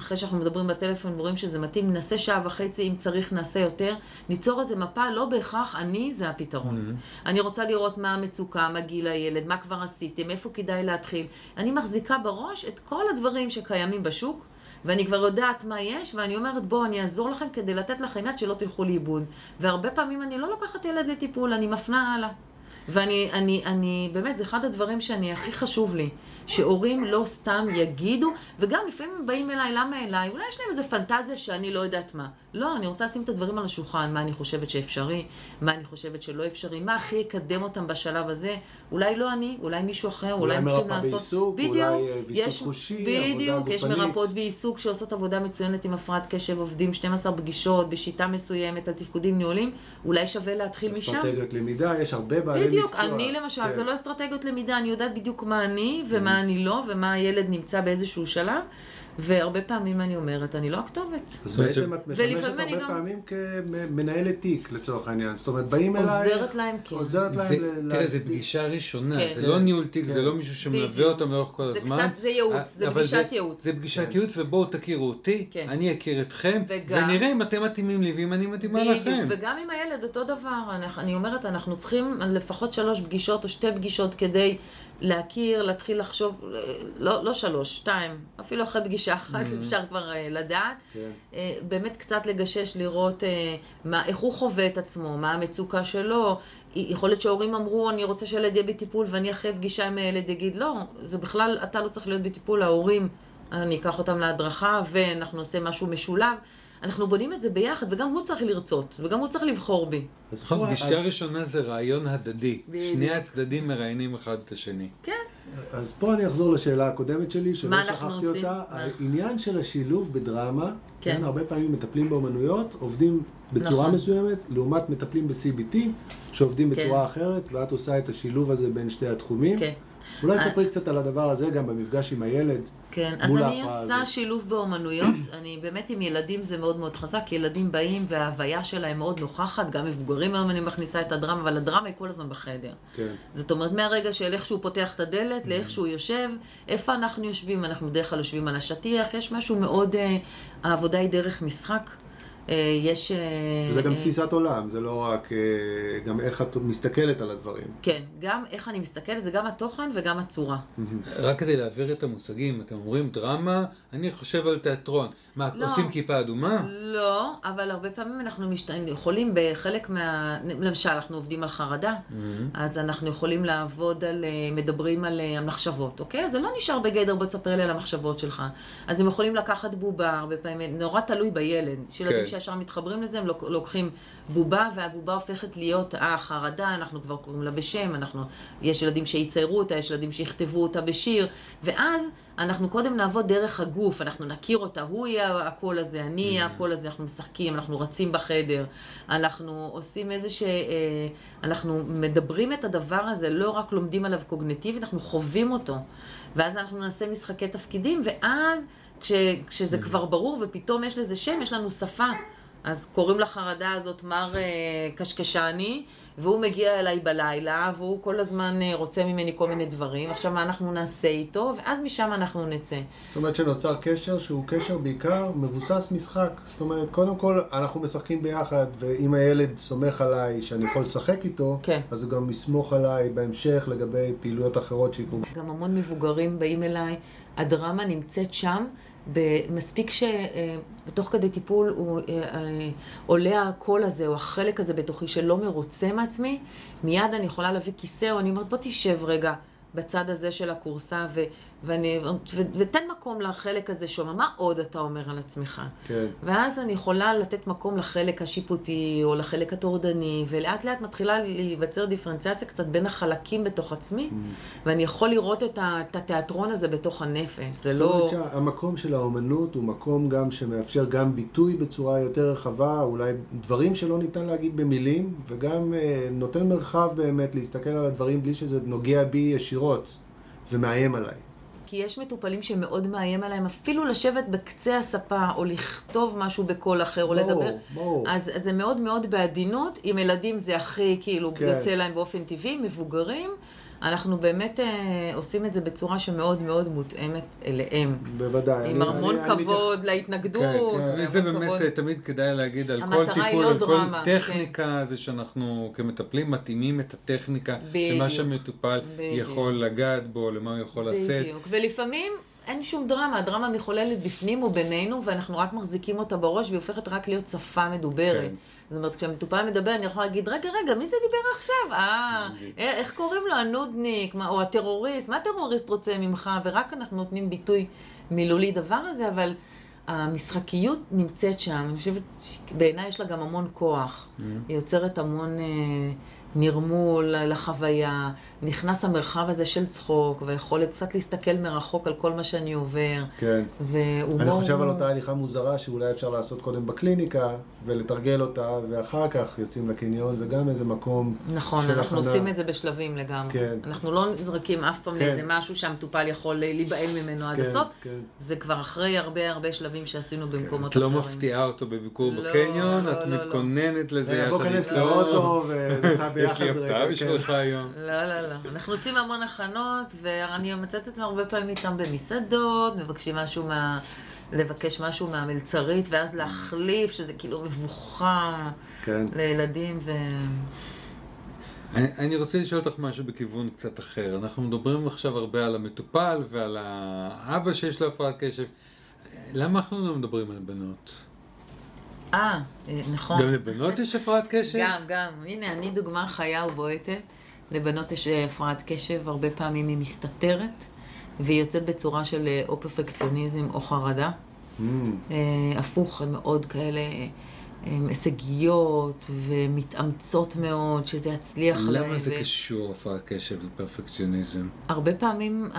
אחרי שאנחנו מדברים בטלפון ורואים שזה מתאים, נעשה שעה וחצי, אם צריך נעשה יותר. ניצור איזה מפה, לא בהכרח אני זה הפתרון. אני רוצה לראות מה המצוקה, מה גיל הילד, מה כבר עשיתם, איפה כדאי להתחיל. אני מחזיקה בראש את כל הדברים שקיימים בשוק, ואני כבר יודעת מה יש, ואני אומרת, בואו, אני אעזור לכם כדי לתת לכם יד שלא תלכו לאיבוד. והרבה פעמים אני לא לוקחת ילד לטיפול, אני מפנה הלאה. ואני, אני, אני, באמת, זה אחד הדברים שאני, הכי חשוב לי, שהורים לא סתם יגידו, וגם לפעמים הם באים אליי, למה אליי? אולי יש להם איזה פנטזיה שאני לא יודעת מה. לא, אני רוצה לשים את הדברים על השולחן, מה אני חושבת שאפשרי, מה אני חושבת שלא אפשרי, מה הכי יקדם אותם בשלב הזה. אולי לא אני, אולי מישהו אחר, אולי, אולי הם צריכים לעשות... בעיסוק, בדיוק, אולי, אה, ויסות יש- חושי, בדיוק, עבודה יש גופנית. מרפאות בעיסוק שעושות עבודה מצוינת עם הפרעת קשב, עובדים 12 פגישות בשיטה מסוימת על תפקודים ניהולים, אולי שווה להתחיל משם. אסטרטגיות למידה, יש הרבה בעלי מקצוע. בדיוק, אני למשל, כן. זה לא אסטרטגיות למידה, אני יודעת בדיוק מה אני ומה אני לא, ומה הילד נמצא באיזשהו שלב, והרבה פעמים אני אומרת, אני לא הכתובת. אז בעצם את משמשת הרבה פעמים כמנהלת תיק לצורך העניין. זאת אומרת, באים אליי... עוזרת להם, כן. עוזרת להם זה, ל- תראה, זה להסביר. פגישה ראשונה, כן. זה כן. לא ניהול תיק, כן. זה לא מישהו שמלווה. אותם לאורך כל זה הזמן. קצת- זה ייעוץ, זה פגישת ייעוץ. זה פגישת כן. ייעוץ, ובואו תכירו אותי, כן. אני אכיר אתכם, ונראה אם אתם מתאימים לי ואם אני מתאימה לכם. וגם עם הילד אותו דבר, אני, אומרת, אנחנו צריכים לפחות שלוש פגישות או שתי פגישות כדי להכיר, להתחיל לחשוב, אה, לא, לא שלוש, שתיים, אפילו אחרי פגישה אחת אפשר כבר אה, לדעת. כן. אה, באמת קצת לגשש, לראות אה, מה, איך הוא חווה את עצמו, מה המצוקה שלו. יכול להיות שההורים אמרו, אני רוצה שהילד יהיה בטיפול, ואני אחרי פגישה עם הילד אגיד, לא, זה בכלל, אתה לא צריך להיות בטיפול, ההורים, אני אקח אותם להדרכה, ואנחנו נעשה משהו משולב. אנחנו בונים את זה ביחד, וגם הוא צריך לרצות, וגם הוא צריך לבחור בי. אז נכון, פגישה ראשונה זה רעיון הדדי. בדיוק. שני הצדדים מראיינים אחד את השני. כן. אז פה אני אחזור לשאלה הקודמת שלי, שלא מה אנחנו שכחתי עושים? אותה. מה? העניין של השילוב בדרמה, כן. כן, הרבה פעמים מטפלים באומנויות, עובדים בצורה נכון. מסוימת, לעומת מטפלים ב-CBT, שעובדים כן. בצורה אחרת, ואת עושה את השילוב הזה בין שתי התחומים. כן. אולי אה. תספרי קצת על הדבר הזה גם במפגש עם הילד. כן, אז אני עושה הזאת. שילוב באומנויות, אני באמת עם ילדים זה מאוד מאוד חזק, ילדים באים וההוויה שלהם מאוד נוכחת, גם מבוגרים היום אני מכניסה את הדרמה, אבל הדרמה היא כל הזמן בחדר. כן. זאת אומרת, מהרגע של איך שהוא פותח את הדלת, לאיך שהוא יושב, איפה אנחנו יושבים, אנחנו בדרך כלל יושבים על השטיח, יש משהו מאוד, אה, העבודה היא דרך משחק. אה, יש... אה, זה גם אה, תפיסת עולם, זה לא רק, גם איך את מסתכלת על הדברים. כן, גם איך אני מסתכלת, זה גם התוכן וגם הצורה. רק כדי להעביר את המושגים, אתם אומרים דרמה, אני חושב על תיאטרון. מה, לא. עושים כיפה אדומה? לא, אבל הרבה פעמים אנחנו משת... יכולים בחלק מה... למשל, אנחנו עובדים על חרדה, אז אנחנו יכולים לעבוד על... מדברים על המחשבות, אוקיי? זה לא נשאר בגדר, בוא תספר לי על המחשבות שלך. אז הם יכולים לקחת בובה, הרבה פעמים, נורא תלוי בילד. כן. שישר מתחברים לזה, הם לוק- לוקחים בובה, והבובה הופכת להיות, אה, חרדה, אנחנו כבר קוראים לה בשם, אנחנו... יש ילדים שיציירו אותה, יש ילדים שיכתבו אותה בשיר, ואז... אנחנו קודם נעבוד דרך הגוף, אנחנו נכיר אותה, הוא יהיה הקול הזה, אני אהיה הקול הזה, אנחנו משחקים, אנחנו רצים בחדר, אנחנו עושים איזה ש... אה, אנחנו מדברים את הדבר הזה, לא רק לומדים עליו קוגנטיבית, אנחנו חווים אותו. ואז אנחנו נעשה משחקי תפקידים, ואז כש, כשזה כבר ברור ופתאום יש לזה שם, יש לנו שפה. אז קוראים לחרדה הזאת מר אה, קשקשני, והוא מגיע אליי בלילה, והוא כל הזמן אה, רוצה ממני כל מיני דברים. עכשיו, מה אנחנו נעשה איתו? ואז משם אנחנו נצא. זאת אומרת שנוצר קשר שהוא קשר בעיקר מבוסס משחק. זאת אומרת, קודם כל אנחנו משחקים ביחד, ואם הילד סומך עליי שאני יכול לשחק איתו, כן. אז הוא גם יסמוך עליי בהמשך לגבי פעילויות אחרות שיקרו. גם המון מבוגרים באים אליי, הדרמה נמצאת שם, מספיק שבתוך כדי טיפול הוא אה, אה, עולה הקול הזה, או החלק הזה בתוכי שלא מרוצה מעצמי, מיד אני יכולה להביא כיסא, או אני אומרת, בוא תשב רגע בצד הזה של הכורסה, ואני, ו, ותן מקום לחלק הזה שאומר, מה עוד אתה אומר על עצמך? כן. ואז אני יכולה לתת מקום לחלק השיפוטי או לחלק הטורדני, ולאט לאט מתחילה להיווצר דיפרנציאציה קצת בין החלקים בתוך עצמי, ואני יכול לראות את, ה, את התיאטרון הזה בתוך הנפש. זה זאת לא... אומרת שהמקום של האומנות הוא מקום גם שמאפשר גם ביטוי בצורה יותר רחבה, אולי דברים שלא ניתן להגיד במילים, וגם אה, נותן מרחב באמת להסתכל על הדברים בלי שזה נוגע בי ישירות ומאיים עליי. כי יש מטופלים שמאוד מאיים עליהם אפילו לשבת בקצה הספה, או לכתוב משהו בקול אחר, או ברור, לדבר. ברור. אז, אז זה מאוד מאוד בעדינות. עם ילדים זה הכי, כאילו, כן. יוצא להם באופן טבעי. מבוגרים, אנחנו באמת אה, עושים את זה בצורה שמאוד מאוד מותאמת אליהם. בוודאי. עם אני- המון אני- אני כבוד להתנגדות. כן, והמון זה באמת כבוד. תמיד כדאי להגיד על כל טיפול, לא על כל דרמה, כן. טכניקה, זה שאנחנו כמטפלים מתאימים את הטכניקה בדיוק. למה שהמטופל בדיוק. יכול לגעת בו, למה הוא יכול לשאת. בדיוק. ולפעמים אין שום דרמה, הדרמה מחוללת בפנים או בינינו, ואנחנו רק מחזיקים אותה בראש, והיא הופכת רק להיות שפה מדוברת. כן. זאת אומרת, כשהמטופל מדבר, אני יכולה להגיד, רגע, רגע, מי זה דיבר עכשיו? אה. אה, איך קוראים לו? הנודניק, מה, או הטרוריסט, מה הטרוריסט רוצה ממך? ורק אנחנו נותנים ביטוי מילולי דבר הזה, אבל המשחקיות נמצאת שם. אני חושבת, שבעיניי יש לה גם המון כוח. Mm-hmm. היא יוצרת המון... אה, נרמול לחוויה, נכנס המרחב הזה של צחוק, ויכולת קצת להסתכל מרחוק על כל מה שאני עובר. כן. והומור... אני חושב על אותה הליכה מוזרה שאולי אפשר לעשות קודם בקליניקה, ולתרגל אותה, ואחר כך יוצאים לקניון, זה גם איזה מקום נכון, של אנחנו הכנה. עושים את זה בשלבים לגמרי. כן. אנחנו לא נזרקים אף פעם כן. לאיזה משהו שהמטופל יכול להיבהל ממנו עד כן, הסוף. כן. זה כבר אחרי הרבה הרבה שלבים שעשינו במקומות את לא אחרים. מפתיעה אותו בביקור לא, בקניון, לא, את לא, לא. מתכוננת לזה רגע, בוא יחד כנס איתו. לאוטו ונסע ביחד. יש לי הפתעה כן. בשבילך היום. לא, לא, לא. אנחנו עושים המון הכנות, ואני מוצאת את עצמי הרבה פעמים איתם במסעדות, מבקשים משהו מה... לבקש משהו מהמלצרית, ואז להחליף, שזה כאילו מבוכה כן. לילדים, ו... אני, אני רוצה לשאול אותך משהו בכיוון קצת אחר. אנחנו מדברים עכשיו הרבה על המטופל ועל האבא שיש לו הפרעת קשב. למה אנחנו לא מדברים על בנות? אה, אה, נכון. גם לבנות יש הפרעת קשב? גם, גם. הנה, אני דוגמה חיה ובועטת. לבנות יש אה, הפרעת קשב, הרבה פעמים היא מסתתרת, והיא יוצאת בצורה של אה, או פרפקציוניזם או חרדה. Mm, הפוך, הן מאוד כאלה הישגיות ומתאמצות מאוד, שזה יצליח להם. למה זה קשור, הפרעת קשב לפרפקציוניזם? הרבה פעמים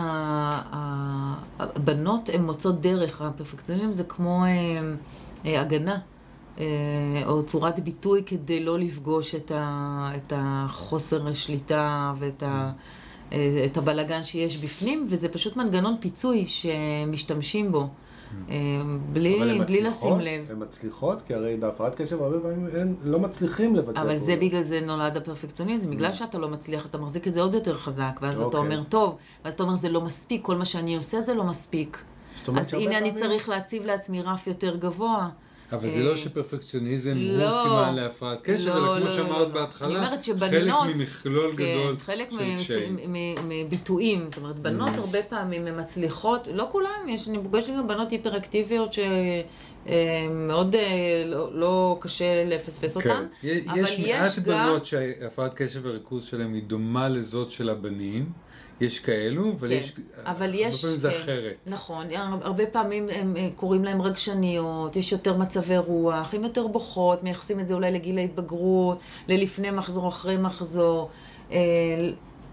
הבנות הן מוצאות דרך, הפרפקציוניזם זה כמו הגנה. אה, או צורת ביטוי כדי לא לפגוש את, ה, את החוסר השליטה ואת ה, אה, את הבלגן שיש בפנים, וזה פשוט מנגנון פיצוי שמשתמשים בו, אה, בלי, הן בלי מצליחות? לשים לב. הן מצליחות? כי הרי בהפרעת קשב הרבה פעמים אין- לא מצליחים לבצע אבל זה. בגלל זה נולד הפרפקציוניזם, בגלל שאתה לא מצליח, אז אתה מחזיק את זה עוד יותר חזק, ואז אתה אוקיי. אומר, טוב, ואז אתה אומר, זה לא מספיק, כל מה שאני עושה זה לא מספיק. אז הנה אני צריך להציב לעצמי רף יותר גבוה. אבל זה אה, לא שפרפקציוניזם הוא לא. סימן להפרעת קשב, לא, אלא לא, כמו לא, שאמרת לא. בהתחלה, אני אומרת שבנות- חלק ממכלול כן, גדול חלק מביטויים, זאת אומרת, בנות Mm. הרבה פעמים הן מצליחות, לא כולן, יש, אני פוגשת גם בנות היפראקטיביות שמאוד לא, לא קשה לפספס אותן, כן. יש אבל יש מעט יש גם... בנות שהפרעת קשב וריכוז שלהם היא דומה לזאת של הבנים, יש כאלו, אבל כן, יש... אבל הרבה יש, פעמים זה כן, אחרת. נכון, הרבה פעמים הם אה, קוראים להם רגשניות, יש יותר מצבי רוח, הן יותר בוכות, מייחסים את זה אולי לגיל ההתבגרות, ללפני מחזור, אחרי מחזור.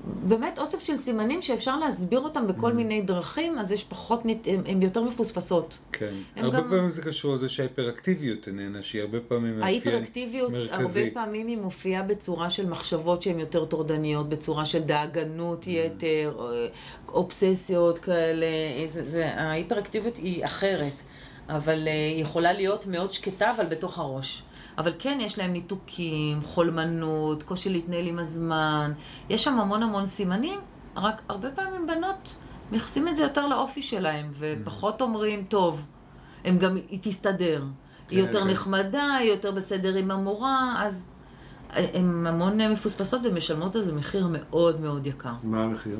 אה, באמת אוסף של סימנים שאפשר להסביר אותם בכל Mm. מיני דרכים, אז יש פחות, הן הן יותר מפוספסות. כן. הם הרבה גם- פעמים זה קשור לזה שההיפראקטיביות איננה, שהיא הרבה פעמים מאפיין ההיפראקטיביות, הרבה. פעמים היא מופיעה בצורה של מחשבות שהן יותר טורדניות, בצורה של דאגנות Mm. יתר, אה, אובססיות כאלה, זה, זה, ההיפראקטיביות היא אחרת, אבל אה, היא יכולה להיות מאוד שקטה, אבל בתוך הראש. אבל כן, יש להם ניתוקים, חולמנות, קושי להתנהל עם הזמן, יש שם המון המון סימנים, רק הרבה פעמים בנות מייחסים את זה יותר לאופי שלהם, ופחות אומרים, טוב, הם גם, היא תסתדר. היא כן, יותר כן. נחמדה, היא יותר בסדר עם המורה, אז הן המון משפספסות ומשלמות על זה מחיר מאוד מאוד יקר. מה המחיר?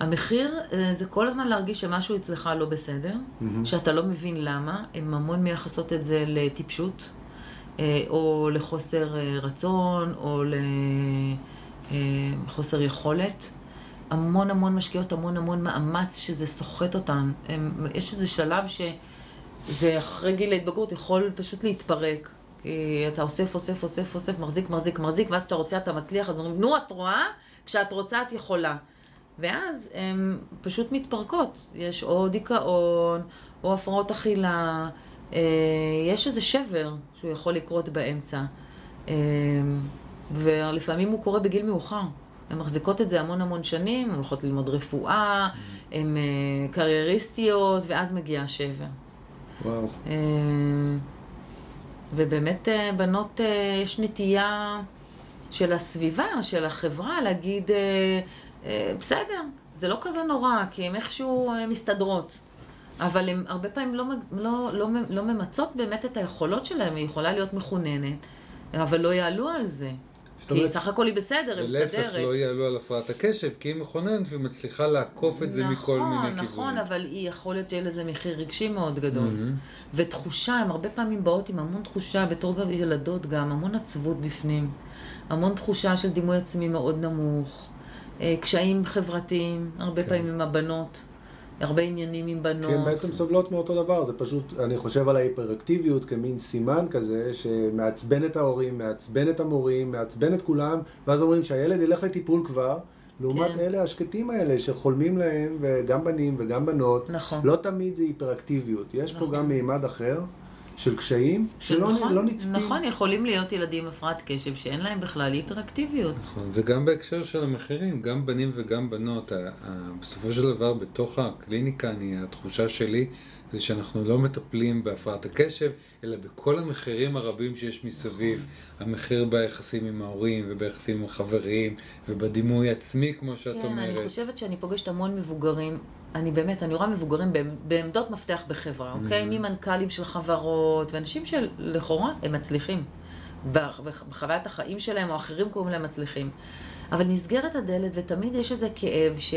המחיר אה, זה כל הזמן להרגיש שמשהו אצלך לא בסדר, מהמם. שאתה לא מבין למה, הן המון מייחסות את זה לטיפשות, או לחוסר אה, רצון, או לחוסר יכולת. המון המון משקיעות המון המון מאמץ שזה סוחט אותן. יש איזה שלב שזה אחרי גיל ההתבגרות יכול פשוט להתפרק. כי אתה אוסף, אוסף, אוסף, אוסף, מחזיק, מחזיק, מחזיק, ואז כשאתה רוצה אתה מצליח, אז אומרים, נו, את רואה? כשאת רוצה את יכולה. ואז הן פשוט מתפרקות. יש או דיכאון, או הפרעות אכילה, אה, יש איזה שבר שהוא יכול לקרות באמצע. אה, ולפעמים הוא קורה בגיל מאוחר. הן מחזיקות את זה המון המון שנים, הן הולכות ללמוד רפואה, הן אה, קרייריסטיות, ואז מגיע השבר. וואו. אה, ובאמת אה, בנות, אה, יש נטייה של הסביבה, של החברה, להגיד, אה, אה, בסדר, זה לא כזה נורא, כי הן איכשהו אה, מסתדרות. אבל הן הרבה פעמים לא, לא, לא, לא ממצות באמת את היכולות שלהן, היא יכולה להיות מחוננת, אבל לא יעלו על זה. כי אומרת- סך הכל היא בסדר, היא ולהפך מסתדרת. לא יעלו על הפרעת הקשב, כי היא מכוננת ומצליחה לעקוף את זה מכל מיני נכון, כיוונים. נכון, אבל היא יכול להיות שיהיה לזה מחיר רגשי מאוד גדול. מהמם. ותחושה, הן הרבה פעמים באות עם המון תחושה, בתור גם ילדות גם, המון עצבות בפנים. המון תחושה של דימוי עצמי מאוד נמוך. אה, קשיים חברתיים, הרבה כן. פעמים עם הבנות. הרבה עניינים עם בנות. כי הן בעצם סובלות מאותו דבר, זה פשוט, אני חושב על ההיפראקטיביות כמין סימן כזה, שמעצבן את ההורים, מעצבן את המורים, מעצבן את כולם, ואז אומרים שהילד ילך לטיפול כבר, לעומת כן. אלה השקטים האלה שחולמים להם, וגם בנים וגם בנות, נכון. לא תמיד זה היפראקטיביות, יש פה נכון. גם מימד אחר של קשיים שלא נכון, לא נצפים. נכון, יכולים להיות ילדים עם הפרעת קשב שאין להם בכלל היפראקטיביות. נכון, וגם בהקשר של המחירים, גם בנים וגם בנות, בסופו של דבר בתוך הקליניקה, אני, התחושה שלי זה שאנחנו לא מטפלים בהפרעת הקשב, אלא בכל המחירים הרבים שיש מסביב, המחיר ביחסים עם ההורים וביחסים עם החברים ובדימוי עצמי, כמו שאת כן, אומרת. אני חושבת שאני פוגשת המון מבוגרים. אני באמת, אני רואה מבוגרים בעמ- בעמדות מפתח בחברה, אוקיי? Mhm. ממנכ"לים של חברות, ואנשים שלכאורה הם מצליחים. בח- בח- בחוויית החיים שלהם, או אחרים קוראים להם מצליחים. אבל נסגרת הדלת, ותמיד יש איזה כאב ש...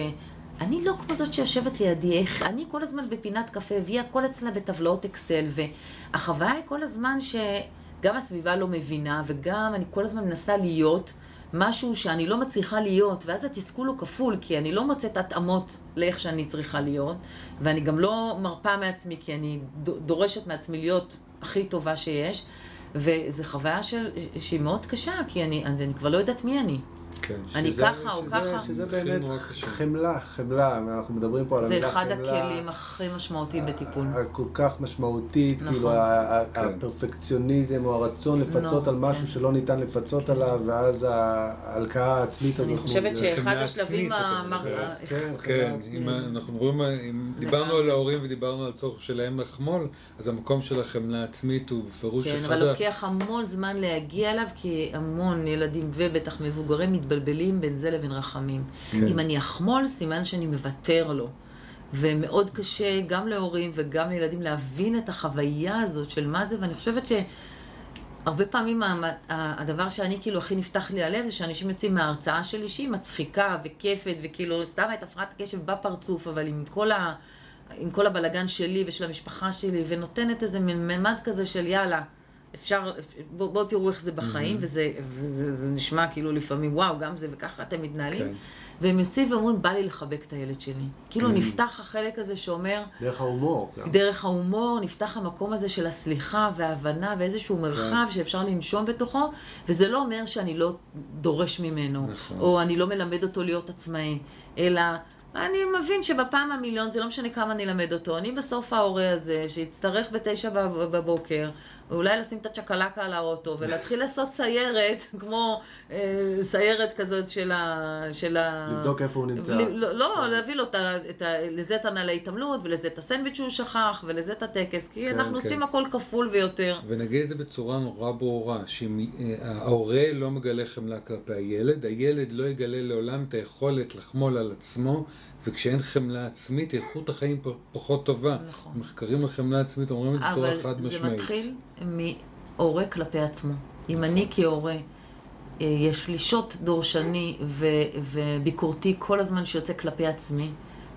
אני לא כמו זאת שיושבת לידי, איך, אני כל הזמן בפינת קפה, והיא הכל אצלה בטבלאות אקסל, והחוויה היא כל הזמן שגם הסביבה לא מבינה, וגם אני כל הזמן מנסה להיות משהו שאני לא מצליחה להיות, ואז התסכול הוא כפול, כי אני לא מוצאת התאמות לאיך שאני צריכה להיות, ואני גם לא מרפה מעצמי, כי אני דורשת מעצמי להיות הכי טובה שיש, וזו חוויה של, שהיא מאוד קשה, כי אני, אני כבר לא יודעת מי אני. כן. אני שזה- ככה או שזה- ככה. שזה באמת. חמלה, חמלה, אנחנו מדברים פה על זה המילה אחד חמלה. הכלים הכי משמעותיים בטיפול. הכל כך משמעותית, נכון. כאילו כן. הפרפקציוניזם או הרצון לפצות נו, על משהו כן. שלא ניתן לפצות עליו, ואז ההלקאה העצמית הזאת. אני חושבת שאחד השלבים עצמית, ה... אתה מדבר. כן, כן. אם אנחנו מדברים, אם דיברנו על ההורים ודיברנו על הצורך שלהם לחמול, אז המקום של החמלה העצמית הוא בפירוש כן, אחד אבל ה... לוקח המון זמן להגיע אליו, כי המון ילדים ובטח מבוגרים מתבלבלים בין זה לבין רחמים. כן. אם אני אחמול, סימן שאני מוותר לו. ומאוד קשה גם להורים וגם לילדים להבין את החוויה הזאת של מה זה, ואני חושבת שהרבה פעמים המ- ה- הדבר שאני כאילו הכי נפתח לי הלב זה שאנשים יוצאים מההרצאה שלי שהיא מצחיקה וכיפת וכאילו שמה את הפרעת הקשב בפרצוף, אבל עם כל ה... עם כל הבלגן שלי ושל המשפחה שלי, ונותנת איזה מין ממד כזה של יאללה, אפשר, בואו בוא תראו איך זה בחיים, מהמם. וזה, וזה זה נשמע כאילו לפעמים, וואו, גם זה וככה אתם מתנהלים. כן. והם יוצאים ואומרים, בא לי לחבק את הילד שלי. כאילו כן. נפתח החלק הזה שאומר, דרך ההומור. גם. דרך ההומור, נפתח המקום הזה של הסליחה וההבנה ואיזשהו מרחב שאפשר לנשום בתוכו, וזה לא אומר שאני לא דורש ממנו, נכון. או אני לא מלמד אותו להיות עצמאי, אלא אני מבין שבפעם המיליון, זה לא משנה כמה אני אלמד אותו, אני בסוף ההורה הזה, שיצטרך בתשע בב- בבוקר, אולי לשים את הצ'קלקה על האוטו, ולהתחיל לעשות סיירת, כמו אה, סיירת כזאת של ה... של ה... לבדוק איפה הוא נמצא. ל- לא, לא, להביא לו את ה, את ה, לזה את הנעלי התעמלות, ולזה את הסנדוויץ' שהוא שכח, ולזה את הטקס, כי כן, אנחנו כן. עושים הכל כפול ויותר. ונגיד את זה בצורה נורא ברורה, שאם אה, לא מגלה חמלה כלפי הילד, הילד לא יגלה לעולם את היכולת לחמול על עצמו, וכשאין חמלה עצמית, איכות החיים פחות טובה. נכון. מחקרים על חמלה עצמית אומרים את זה בצורה אבל חד זה משמעית. מתחיל מהורה כלפי עצמו. אם אני כהורה, אה, יש לי שוט דורשני ו- וביקורתי כל הזמן שיוצא כלפי עצמי,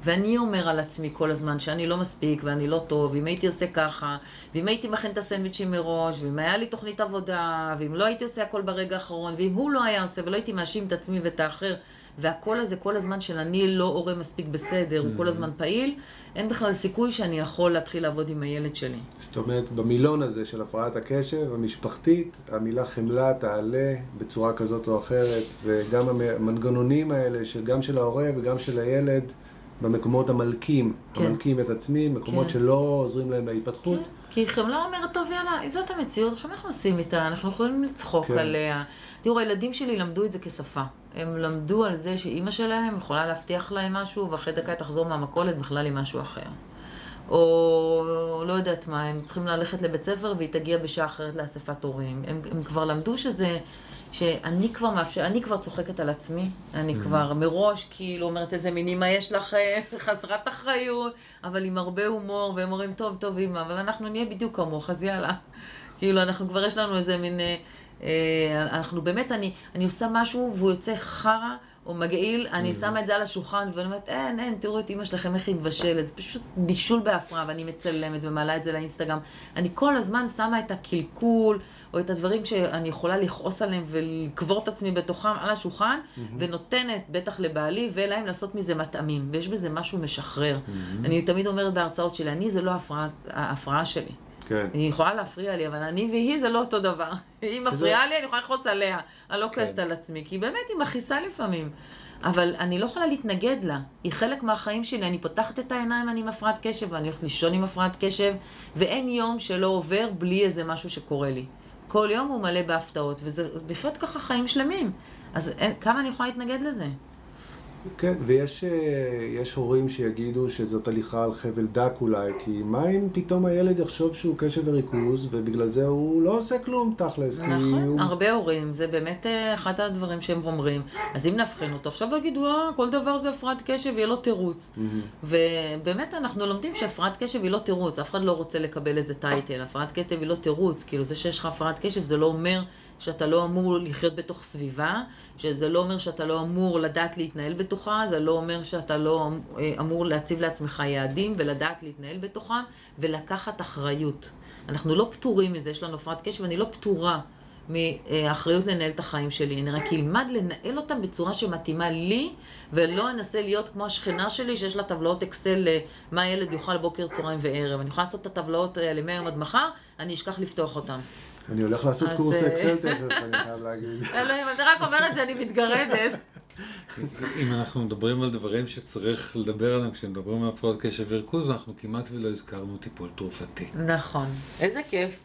ואני אומר על עצמי כל הזמן שאני לא מספיק ואני לא טוב, ואם הייתי עושה ככה, ואם הייתי מכין את הסנדוויצ'ים מראש, ואם היה לי תוכנית עבודה, ואם לא הייתי עושה הכל ברגע האחרון, ואם הוא לא היה עושה ולא הייתי מאשים את עצמי ואת האחר, והכל הזה כל הזמן של אני לא הורה מספיק בסדר, הוא כל הזמן פעיל, אין בכלל סיכוי שאני יכול להתחיל לעבוד עם הילד שלי. זאת אומרת, במילון הזה של הפרעת הקשב המשפחתית, המילה חמלה תעלה בצורה כזאת או אחרת, וגם המנגנונים האלה, שגם של ההורה וגם של הילד, במקומות המלקים, כן. המלקים את עצמי, מקומות כן. שלא עוזרים להם בהתפתחות. כן, כי חמלה אומרת, טוב יאללה, זאת המציאות, עכשיו אנחנו עושים איתה, אנחנו יכולים לצחוק כן. עליה. תראו, הילדים שלי למדו את זה כשפה. הם למדו על זה שאימא שלהם יכולה להבטיח להם משהו, ואחרי דקה תחזור מהמכולת בכלל עם משהו אחר. או לא יודעת מה, הם צריכים ללכת לבית ספר והיא תגיע בשעה אחרת לאספת הורים. הם, הם כבר למדו שזה, שאני כבר מאפשר, אני כבר צוחקת על עצמי, אני כבר מראש כאילו אומרת איזה מין אימא יש לך אה, חסרת אחריות, אבל עם הרבה הומור, והם אומרים, טוב, טוב אימא, אבל אנחנו נהיה בדיוק כמוך, אז יאללה. כאילו, אנחנו כבר יש לנו איזה מין... אה, אה, אנחנו באמת, אני, אני עושה משהו והוא יוצא חרא, או מגעיל, אני. שמה את זה על השולחן, ואני אומרת, אין, אין, תראו את אימא שלכם איך היא מבשלת, זה פשוט בישול בהפרעה, ואני מצלמת ומעלה את זה לאינסטגרם. אני כל הזמן שמה את הקלקול, או את הדברים שאני יכולה לכעוס עליהם ולקבור את עצמי בתוכם על השולחן. ונותנת, בטח לבעלי ולהם, לעשות מזה מטעמים, ויש בזה משהו משחרר. אני תמיד אומרת בהרצאות שלי, אני זה לא ההפרעה שלי. כן. היא יכולה להפריע לי, אבל אני והיא זה לא אותו דבר. היא מפריעה לי, אני יכולה לכעוס עליה. אני לא כועסת כן. על עצמי, כי באמת היא מכעיסה לפעמים. אבל אני לא יכולה להתנגד לה. היא חלק מהחיים שלי. אני פותחת את העיניים, אני עם הפרעת קשב, ואני הולכת לישון עם הפרעת קשב, ואין יום שלא עובר בלי איזה משהו שקורה לי. כל יום הוא מלא בהפתעות, וזה לחיות ככה חיים שלמים. אז אין, כמה אני יכולה להתנגד לזה? כן, ויש אה, הורים שיגידו שזאת הליכה על חבל דק אולי, כי מה אם פתאום הילד יחשוב שהוא קשב וריכוז, ובגלל זה הוא לא עושה כלום תכלס, כי נכון, הוא... הרבה הורים, זה באמת אה, אחד הדברים שהם אומרים. אז אם נאבחן אותו, עכשיו יגידו, אה, כל דבר זה הפרעת קשב, יהיה לו תירוץ. ובאמת אנחנו לומדים שהפרעת קשב היא לא תירוץ, אף אחד לא רוצה לקבל איזה טייטל. הפרעת קשב היא לא תירוץ, כאילו זה שיש לך הפרעת קשב זה לא אומר שאתה לא אמור לחיות בתוך סביבה, שזה לא אומר שאתה לא אמור לדעת להתנהל בתוכה, זה לא אומר שאתה לא אה, אמור להציב לעצמך יעדים ולדעת להתנהל בתוכם ולקחת אחריות. אנחנו לא פטורים מזה, יש לנו הפרעת קשב, אני לא פטורה מאחריות לנהל את החיים שלי. אני רק אלמד לנהל אותם בצורה שמתאימה לי, ולא אנסה להיות כמו השכנה שלי, שיש לה טבלאות אקסל למה הילד יאכל בוקר, צהריים וערב. אני יכולה לעשות את הטבלאות האלה מהיום עד מחר, אני אשכח לפתוח אותן. אני הולך לעשות קורס אה, אקסל תכף, אני חייב להגיד. אלוהים, אתה רק אומר את זה, אני מתגרדת. אם אנחנו מדברים על דברים שצריך לדבר עליהם כשמדברים על הפרעות קשב וריכוז, אנחנו כמעט ולא הזכרנו טיפול תרופתי. נכון. איזה כיף.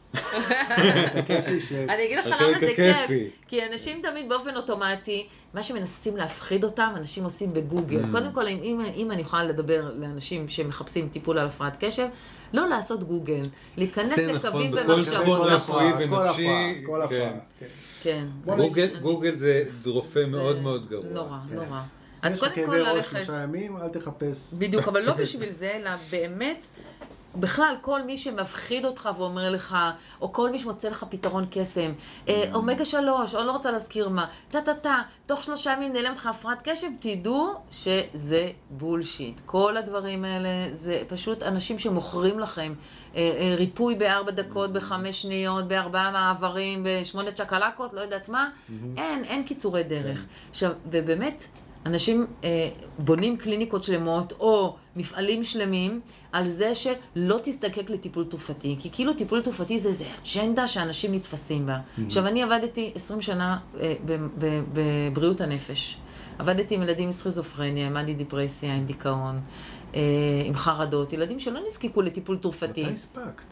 אני אגיד לך למה זה כיף. כי אנשים תמיד באופן אוטומטי, מה שמנסים להפחיד אותם, אנשים עושים בגוגל. Mm. קודם כל, אם אני יכולה לדבר לאנשים שמחפשים טיפול על הפרעת קשב, לא לעשות גוגל. להיכנס נכון, לקווים ומחשבות. שבוע כל רפואי הפרעה, כל ונפשי, הפרעה, כל כן. כן. כן. גוגל- אני- גוגל זה רופא זה מאוד מאוד גרוע. נורא, כן. נורא. יש אז לך קודם כל כאבי ראש ללכת... שלושה ימים, אל תחפש. בדיוק, אבל לא בשביל זה, אלא באמת, בכלל, כל מי שמפחיד אותך ואומר לך, או כל מי שמוצא לך פתרון קסם, אה, אומגה שלוש, או לא רוצה להזכיר מה, טה-טה-טה, תוך שלושה ימים נעלמת לך הפרעת קשב, תדעו שזה בולשיט. כל הדברים האלה זה פשוט אנשים שמוכרים לכם אה, אה, ריפוי בארבע דקות, בחמש שניות, בארבעה מעברים, בשמונה צ'קלקות, לא יודעת מה. אין, אין קיצורי דרך. עכשיו, ובאמת, אנשים אה, בונים קליניקות שלמות או מפעלים שלמים על זה שלא תזדקק לטיפול תרופתי, כי כאילו טיפול תרופתי זה איזה אג'נדה שאנשים נתפסים בה. עכשיו, אני עבדתי 20 שנה אה, ב- ב- בבריאות הנפש. עבדתי עם ילדים עם סכיזופרניה, עם מאני דיפרסיה, עם דיכאון, אה, עם חרדות, ילדים שלא נזקקו לטיפול תרופתי. מתי הספקת?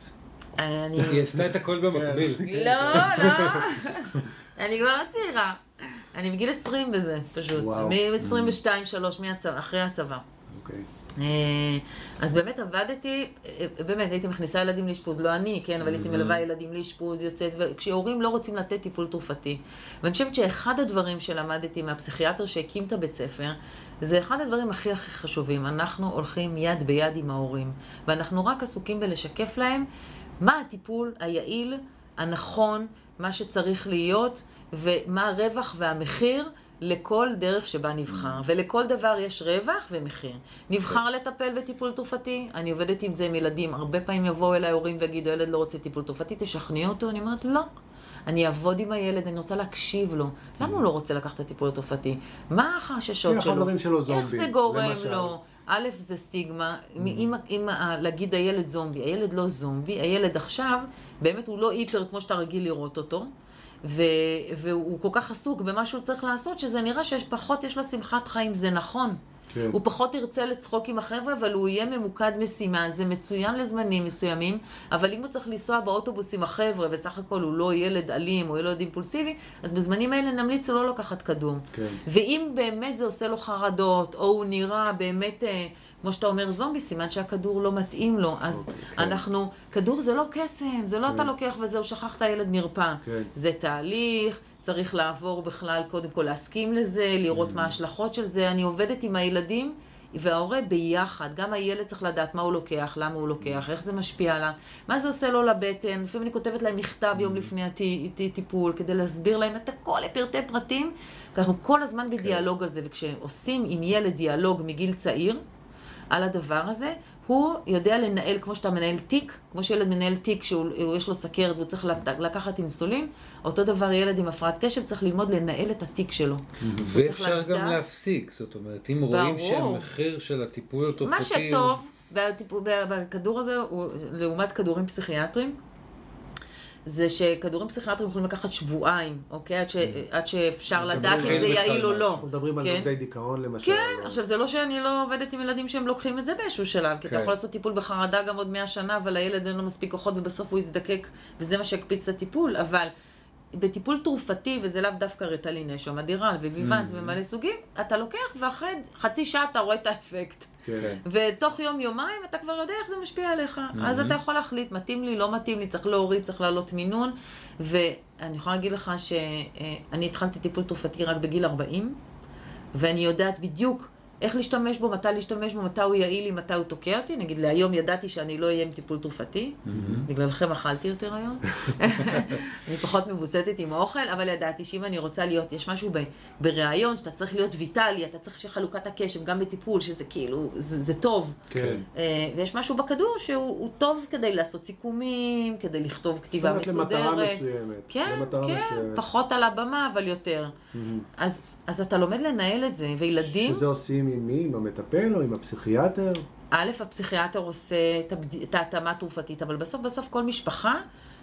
אני... היא עשתה את הכל במקביל. לא, לא. אני כבר צעירה. אני בגיל 20 בזה, פשוט. וואו. מ-22, 3, אחרי הצבא. אוקיי. אה, אז באמת עבדתי, אה, באמת הייתי מכניסה ילדים לאשפוז, לא אני, כן, אבל הייתי מלווה ילדים לאשפוז, יוצאת, וכשהורים לא רוצים לתת טיפול תרופתי. ואני חושבת שאחד הדברים שלמדתי מהפסיכיאטר שהקים את הבית ספר, זה אחד הדברים הכי הכי חשובים. אנחנו הולכים יד ביד עם ההורים, ואנחנו רק עסוקים בלשקף להם מה הטיפול היעיל, הנכון, מה שצריך להיות, ומה הרווח והמחיר. לכל דרך שבה נבחר, ולכל דבר יש רווח ומחיר. נבחר לטפל בטיפול תרופתי, אני עובדת עם זה עם ילדים, הרבה פעמים יבואו אליי הורים ויגידו, ילד לא רוצה טיפול תרופתי, תשכנעי אותו, אני אומרת, לא. אני אעבוד עם הילד, אני רוצה להקשיב לו. למה הוא לא רוצה לקחת את הטיפול התרופתי? מה החששות כן, שלו? איך זה גורם. לו? א', זה סטיגמה. אם, אם להגיד הילד זומבי, הילד לא זומבי, הילד עכשיו, באמת הוא לא היפר כמו שאתה רגיל לראות אותו. ו- והוא כל כך עסוק במה שהוא צריך לעשות, שזה נראה שפחות יש לו שמחת חיים, זה נכון. כן. הוא פחות ירצה לצחוק עם החבר'ה, אבל הוא יהיה ממוקד משימה. זה מצוין לזמנים מסוימים, אבל אם הוא צריך לנסוע באוטובוס עם החבר'ה, וסך הכל הוא לא ילד אלים או ילד אימפולסיבי, אז בזמנים האלה נמליץ לו לא לקחת כדור. כן. ואם באמת זה עושה לו חרדות, או הוא נראה באמת, אה, כמו שאתה אומר, זומבי, סימן שהכדור לא מתאים לו. אז אוקיי, כן. אנחנו, כדור זה לא קסם, זה לא אתה לוקח וזהו, שכחת, הילד נרפא. כן. זה תהליך, צריך לעבור בכלל, קודם כל להסכים לזה, לראות Mm. מה ההשלכות של זה. אני עובדת עם הילדים וההורה ביחד, גם הילד צריך לדעת מה הוא לוקח, למה הוא לוקח, איך זה משפיע עליו, מה זה עושה לו לבטן, לפעמים אני כותבת להם מכתב יום לפני הטיפול, כדי להסביר להם את הכל לפרטי פרטים, אנחנו כל הזמן בדיאלוג על זה, וכשעושים עם ילד דיאלוג מגיל צעיר, על הדבר הזה, הוא יודע לנהל, כמו שאתה מנהל תיק, כמו שילד מנהל תיק שיש לו סכרת והוא צריך לקחת אינסולין, אותו דבר ילד עם הפרעת קשב צריך ללמוד לנהל את התיק שלו. ואפשר גם להפסיק, זאת אומרת, אם רואים שהמחיר של הטיפול התרופתי... מה שטוב בכדור הזה, לעומת כדורים פסיכיאטריים, זה שכדורים פסיכיאטריים יכולים לקחת שבועיים, אוקיי? עד, ש... עד שאפשר לדעת אם זה יעיל או לא. אנחנו מדברים על נוגדי דיכאון למשל. כן, עכשיו זה לא שאני לא עובדת עם ילדים שהם לוקחים את זה באיזשהו שלב, כי אתה יכול לעשות טיפול בחרדה גם עוד מאה שנה, אבל הילד אין לו מספיק כוחות ובסוף הוא יזדקק, וזה מה שיקפיץ את הטיפול, אבל... בטיפול תרופתי, וזה לאו דווקא רטלין, יש שם אדירל וויוונס mm-hmm. ומלא סוגים, אתה לוקח ואחרי חצי שעה אתה רואה את האפקט. כן. ותוך יום-יומיים אתה כבר יודע איך זה משפיע עליך. Mm-hmm. אז אתה יכול להחליט, מתאים לי, לא מתאים לי, צריך להוריד, צריך לעלות מינון. ואני יכולה להגיד לך שאני התחלתי טיפול תרופתי רק בגיל 40, ואני יודעת בדיוק איך להשתמש בו, מתי להשתמש בו, מתי הוא יעיל לי, מתי הוא תוקע אותי. נגיד, להיום ידעתי שאני לא אהיה עם טיפול תרופתי, mm-hmm. בגללכם אכלתי יותר היום. אני פחות מבוסתת עם האוכל, אבל ידעתי שאם אני רוצה להיות, יש משהו ב, בריאיון, שאתה צריך להיות ויטלי, אתה צריך שחלוקת הקשב, גם בטיפול, שזה כאילו, זה, זה טוב. כן. Uh, ויש משהו בכדור שהוא טוב כדי לעשות סיכומים, כדי לכתוב כתיבה מסודרת. זאת אומרת, למטרה מסוימת. כן, כן, מסוימת. פחות על הבמה, אבל יותר. Mm-hmm. אז... אז אתה לומד לנהל את זה, וילדים... שזה עושים עם מי? עם המטפל או עם הפסיכיאטר? א', הפסיכיאטר עושה את ההתאמה התרופתית, אבל בסוף בסוף כל משפחה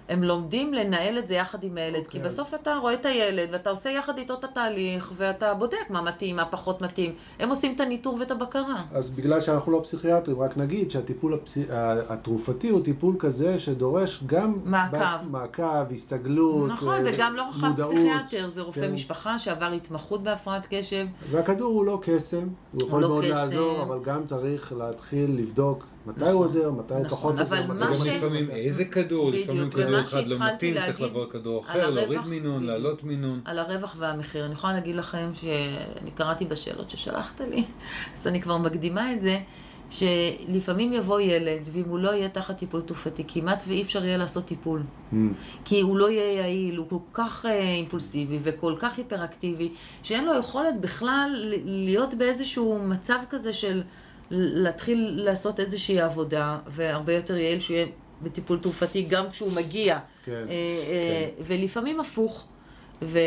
הם לומדים לנהל את זה יחד עם הילד, okay. כי אוקיי. בסוף אתה רואה את הילד ואתה עושה יחד איתו את התהליך, ואתה בודק מה מתאים, מה פחות מתאים. הם עושים את הניטור ואת הבקרה. אז בגלל שאנחנו לא פסיכיאטרים, רק נגיד שהטיפול הפס... התרופתי הוא טיפול כזה שדורש גם... מעקב. בעצ... מעקב, הסתגלות, נכון, ו... אה, וגם לא רק פסיכיאטר, זה רופא כן. משפחה שעבר התמחות בהפרעת קשב. והכדור הוא לא קסם, הוא יכול לא מאוד קסם. לעזור, אבל גם צריך להתחיל לבדוק מתי הוא עוזר, מתי הוא פחות עוזר. אבל מה ש... לפעמים איזה כדור, לפעמים כדור אחד לא מתאים, צריך לבוא כדור אחר, להוריד מינון, להעלות מינון. על הרווח והמחיר. אני יכולה להגיד לכם שאני קראתי בשאלות ששלחת לי, אז אני כבר מקדימה את זה. שלפעמים יבוא ילד, ואם הוא לא יהיה תחת טיפול תרופתי, כמעט ואי אפשר יהיה לעשות טיפול. Mm. כי הוא לא יהיה יעיל, הוא כל כך uh, אימפולסיבי וכל כך היפראקטיבי, שאין לו יכולת בכלל להיות באיזשהו מצב כזה של להתחיל לעשות איזושהי עבודה, והרבה יותר יעיל שהוא יהיה בטיפול תרופתי גם כשהוא מגיע. כן, אה, אה, כן. ולפעמים הפוך. ו-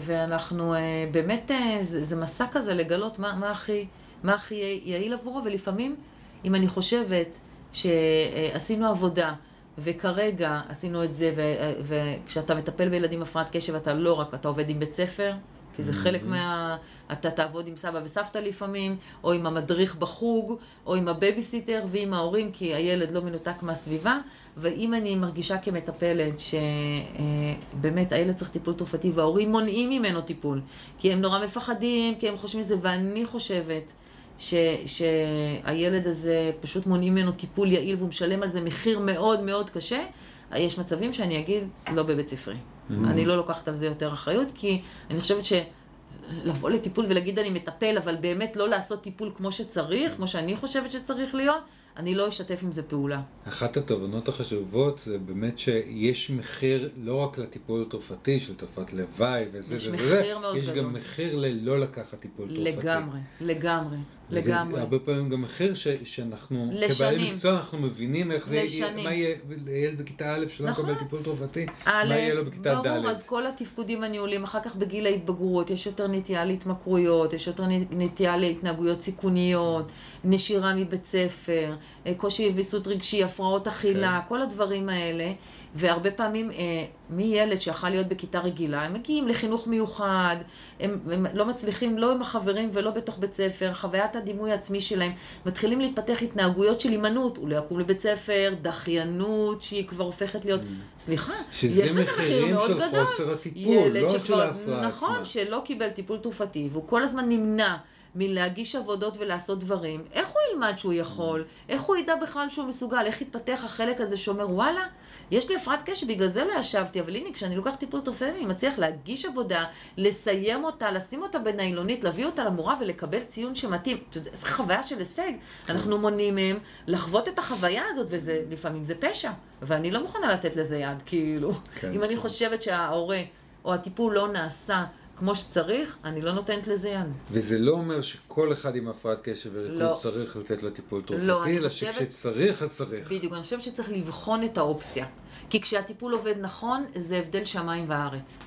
ואנחנו אה, באמת, זה, זה מסע כזה לגלות מה, מה, הכי, מה הכי יעיל עבורו, ולפעמים, אם אני חושבת שעשינו עבודה, וכרגע עשינו את זה, ו- וכשאתה מטפל בילדים הפרעת קשב, אתה לא רק, אתה עובד עם בית ספר, כי זה חלק mm-hmm. מה... אתה תעבוד עם סבא וסבתא לפעמים, או עם המדריך בחוג, או עם הבייביסיטר ועם ההורים, כי הילד לא מנותק מהסביבה. ואם אני מרגישה כמטפלת שבאמת הילד צריך טיפול תרופתי וההורים מונעים ממנו טיפול, כי הם נורא מפחדים, כי הם חושבים את זה, ואני חושבת ש, שהילד הזה פשוט מונעים ממנו טיפול יעיל והוא משלם על זה מחיר מאוד מאוד קשה, יש מצבים שאני אגיד, לא בבית ספרי. Mm-hmm. אני לא לוקחת על זה יותר אחריות, כי אני חושבת שלבוא לטיפול ולהגיד אני מטפל, אבל באמת לא לעשות טיפול כמו שצריך, כמו שאני חושבת שצריך להיות, אני לא אשתף עם זה פעולה. אחת התובנות החשובות זה באמת שיש מחיר לא רק לטיפול התרופתי של תופעת לוואי וזה וזה, יש מחיר מאוד יש גדול. גם מחיר ללא לקחת טיפול תרופתי. לגמרי, לגמרי. לגמרי. הרבה פעמים גם מחיר ש, שאנחנו, לשנים. כבעלי מקצוע, אנחנו מבינים איך זה, לשנים. מה יהיה לילד בכיתה א' שלא נכון. מקבל טיפול תרופתי, מה יהיה לו בכיתה ד'. ברור, אז כל התפקודים הניהולים, אחר כך בגיל ההתבגרות, יש יותר נטייה להתמכרויות, יש יותר נטייה להתנהגויות סיכוניות, נשירה מבית ספר, אה, קושי ויסות רגשי, הפרעות אכילה, כן. כל הדברים האלה. והרבה פעמים אה, מילד שיכול להיות בכיתה רגילה, הם מגיעים לחינוך מיוחד, הם, הם לא מצליחים לא עם החברים ולא בתוך בית ספר, חוויית הדימוי העצמי שלהם, מתחילים להתפתח התנהגויות של הימנעות, הוא לא יקום לבית ספר, דחיינות שהיא כבר הופכת להיות, mm. סליחה, יש לזה מחיר מאוד גדול. שזה מחירים של חוסר הטיפול, לא שכבר, של ההפרעה נכון, עצמה. שלא קיבל טיפול תרופתי, והוא כל הזמן נמנע. מלהגיש עבודות ולעשות דברים, איך הוא ילמד שהוא יכול? איך הוא ידע בכלל שהוא מסוגל? איך יתפתח החלק הזה שאומר, וואלה, יש לי הפרעת קשב, בגלל זה לא ישבתי, אבל הנה, כשאני לוקח טיפול תרופתי, אני מצליח להגיש עבודה, לסיים אותה, לשים אותה בניילונית, להביא אותה למורה ולקבל ציון שמתאים. אתה יודע, זו חוויה של הישג. אנחנו מונעים מהם לחוות את החוויה הזאת, וזה, לפעמים זה פשע. ואני לא מוכנה לתת לזה יד, כאילו. כן. אם אני חושבת שההורה או הטיפול לא נעשה כמו שצריך, אני לא נותנת לזה יד. וזה לא אומר שכל אחד עם הפרעת קשב וריכוז לא. צריך לתת לו טיפול לא, תרופתי, אני אלא חושבת- שכשצריך אז צריך. בדיוק, אני חושבת שצריך לבחון את האופציה. כי כשהטיפול עובד נכון, זה הבדל שמיים וארץ.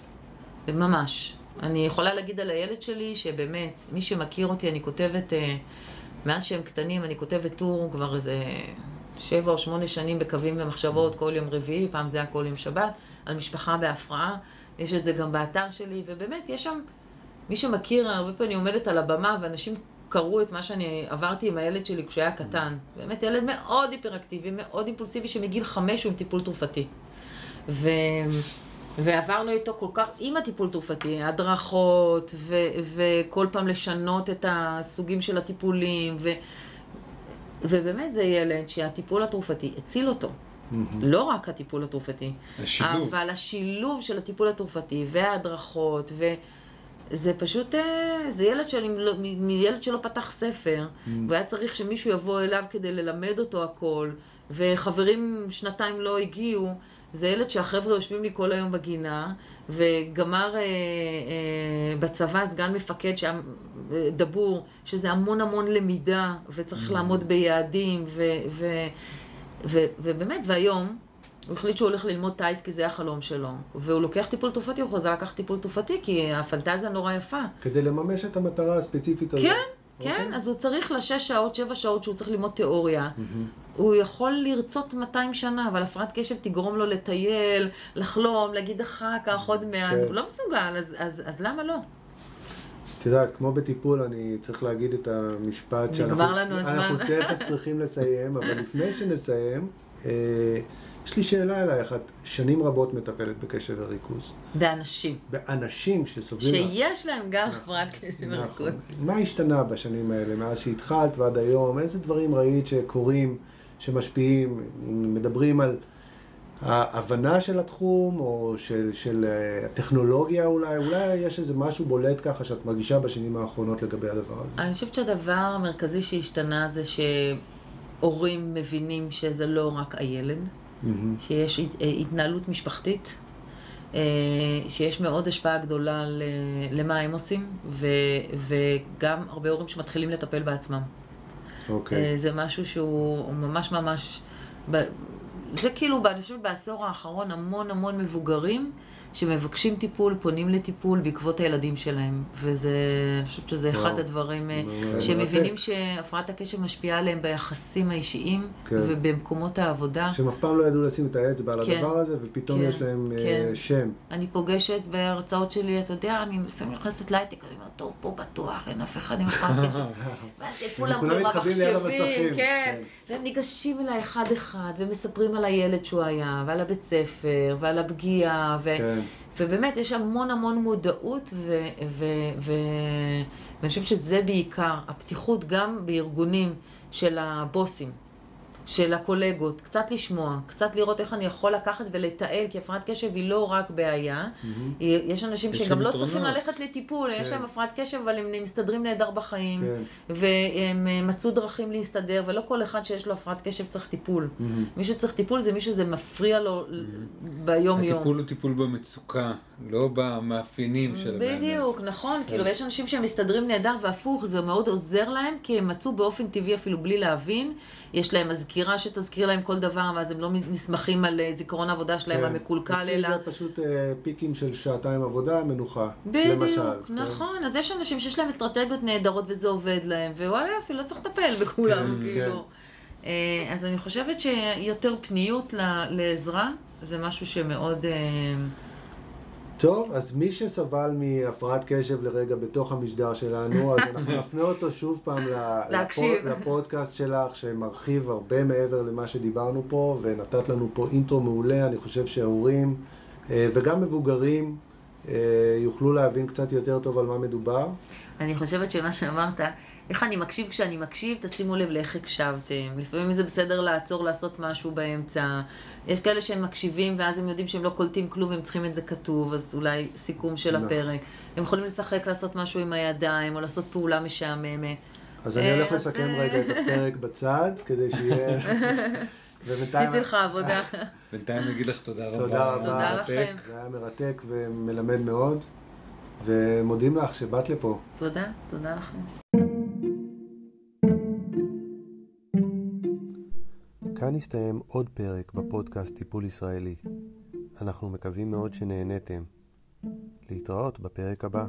ממש. אני יכולה להגיד על הילד שלי, שבאמת, מי שמכיר אותי, אני כותבת, אה, מאז שהם קטנים, אני כותבת טור כבר איזה שבע או שמונה שנים בקווים ומחשבות, כל יום רביעי, פעם זה היה כל יום שבת, על משפחה בהפרעה. יש את זה גם באתר שלי, ובאמת, יש שם, מי שמכיר, הרבה פעמים אני עומדת על הבמה, ואנשים קראו את מה שאני עברתי עם הילד שלי כשהוא היה קטן. באמת ילד מאוד היפראקטיבי, מאוד אימפולסיבי, שמגיל חמש הוא עם טיפול תרופתי. ו... ועברנו איתו כל כך, עם הטיפול תרופתי, הדרכות, ו... וכל פעם לשנות את הסוגים של הטיפולים, ו... ובאמת זה ילד שהטיפול התרופתי הציל אותו. לא רק הטיפול התרופתי, השילוב. אבל השילוב של הטיפול התרופתי וההדרכות, וזה פשוט, אה, זה ילד, שאני, לא- מילד שלא פתח ספר, והיה צריך שמישהו יבוא אליו כדי ללמד אותו הכל, וחברים שנתיים לא הגיעו. זה ילד שהחבר'ה יושבים לי כל היום בגינה, וגמר אה, אה, בצבא סגן מפקד שהיה אה, דבור, שזה המון המון למידה, וצריך לעמוד ביעדים, ו, ו, ו, ובאמת, והיום, הוא החליט שהוא הולך ללמוד טיס כי זה החלום שלו, והוא לוקח טיפול תרופתי, הוא חוזר לקחת טיפול תרופתי, כי הפנטזיה נורא יפה. כדי לממש את המטרה הספציפית הזאת. כן, אוקיי? כן, אז הוא צריך לשש שעות, שבע שעות שהוא צריך ללמוד תיאוריה. הוא יכול לרצות 200 שנה, אבל הפרעת קשב תגרום לו לטייל, לחלום, להגיד אחר כך, עוד מעט. כן. הוא לא מסוגל, אז, אז, אז למה לא? את יודעת, כמו בטיפול, אני צריך להגיד את המשפט נגמר לנו הזמן. אנחנו תכף צריכים לסיים, אבל לפני שנסיים, אה, יש לי שאלה אלייך. את שנים רבות מטפלת בקשב וריכוז. באנשים. באנשים שסובלים... שיש להם גם הפרעת קשב נכון. וריכוז. מה השתנה בשנים האלה, מאז שהתחלת ועד היום? איזה דברים ראית שקורים, שמשפיעים? מדברים על ההבנה של התחום, או של, של אה, הטכנולוגיה אולי? אולי יש איזה משהו בולט ככה שאת מרגישה בשנים האחרונות לגבי הדבר הזה. אני חושבת שהדבר המרכזי שהשתנה זה שהורים מבינים שזה לא רק הילד, מהמם. שיש אה, התנהלות משפחתית, אה, שיש מאוד השפעה גדולה למה הם עושים, ו- וגם הרבה הורים שמתחילים לטפל בעצמם. אוקיי. אה, זה משהו שהוא הוא ממש ממש... זה כאילו, אני חושבת בעשור האחרון המון המון מבוגרים שמבקשים טיפול, פונים לטיפול בעקבות הילדים שלהם. וזה, אני חושבת שזה אחד וואו. הדברים אה. שהם מבינים שהפרעת הקשב משפיעה עליהם ביחסים האישיים כן. ובמקומות העבודה. שהם אף פעם לא ידעו לשים את האצבע על כן. הדבר הזה, ופתאום כן, יש להם אה, כן. שם. אני פוגשת בהרצאות שלי, אתה יודע, אני לפעמים נכנסת להייטק, אני אומרת, טוב, פה בטוח, אין אף אחד עם הפרעת קשב. ואז כולם במחשבים, המסכים, כן. כן. והם ניגשים אליי אחד-אחד, ומספרים על הילד שהוא היה, ועל הבית ספר, ועל הפגיעה, ו... כן. ובאמת יש המון המון מודעות, ו... ו... ו... ואני חושבת שזה בעיקר, הפתיחות גם בארגונים של הבוסים. של הקולגות, קצת לשמוע, קצת לראות איך אני יכול לקחת ולתעל, כי הפרעת קשב היא לא רק בעיה. היא- יש אנשים יש שגם לא צריכים יתרונות. ללכת לטיפול, יש כן. להם הפרעת קשב, אבל הם מסתדרים נהדר בחיים, כן. והם אה, מצאו דרכים להסתדר, ולא כל אחד שיש לו הפרעת קשב צריך טיפול. מי שצריך טיפול זה מי שזה מפריע לו ביום-יום. הטיפול הוא טיפול במצוקה, לא במאפיינים של אדם. בדיוק, נכון, כן. כאילו, ויש אנשים שהם מסתדרים נהדר, והפוך, זה מאוד עוזר להם, כי הם מצאו באופן טבעי, אפילו בלי להבין, יש להם מזכירה שתזכיר להם כל דבר, ואז הם לא נסמכים על אה, זיכרון העבודה שלהם כן. המקולקל, אלא... זה פשוט אה, פיקים של שעתיים עבודה, מנוחה. למשל, בדיוק, כן. נכון. אז יש אנשים שיש להם אסטרטגיות נהדרות וזה עובד להם, ווואלה יופי, לא צריך לטפל בכולם, כן, כאילו. אה, אז אני חושבת שיותר פניות לעזרה, זה משהו שמאוד... אה, טוב, אז מי שסבל מהפרעת קשב לרגע בתוך המשדר שלנו, אז אנחנו נפנה אותו שוב פעם. לפוד- לפודקאסט שלך, שמרחיב הרבה מעבר למה שדיברנו פה, ונתת לנו פה אינטרו מעולה, אני חושב שהורים אה, וגם מבוגרים יוכלו להבין קצת יותר טוב על מה מדובר. אני חושבת שמה שאמרת, איך אני מקשיב כשאני מקשיב, תשימו לב לאיך הקשבתם. לפעמים זה בסדר לעצור, לעשות משהו באמצע. יש כאלה שהם מקשיבים ואז הם יודעים שהם לא קולטים כלום, הם צריכים את זה כתוב, אז אולי סיכום של נכון. הפרק. הם יכולים לשחק, לעשות משהו עם הידיים, או לעשות פעולה משעממת. אז אני הולך אה, אז, לסכם רגע את הפרק בצד, כדי שיהיה... ובינתיים- עשיתי לך עבודה. בינתיים נגיד לך תודה רבה. תודה רבה. תודה מרתק. לכם. זה היה מרתק ומלמד מאוד, ומודים לך שבאת לפה. תודה, תודה לכם. כאן הסתיים עוד פרק בפודקאסט טיפול ישראלי. אנחנו מקווים מאוד שנהניתם. להתראות בפרק הבא.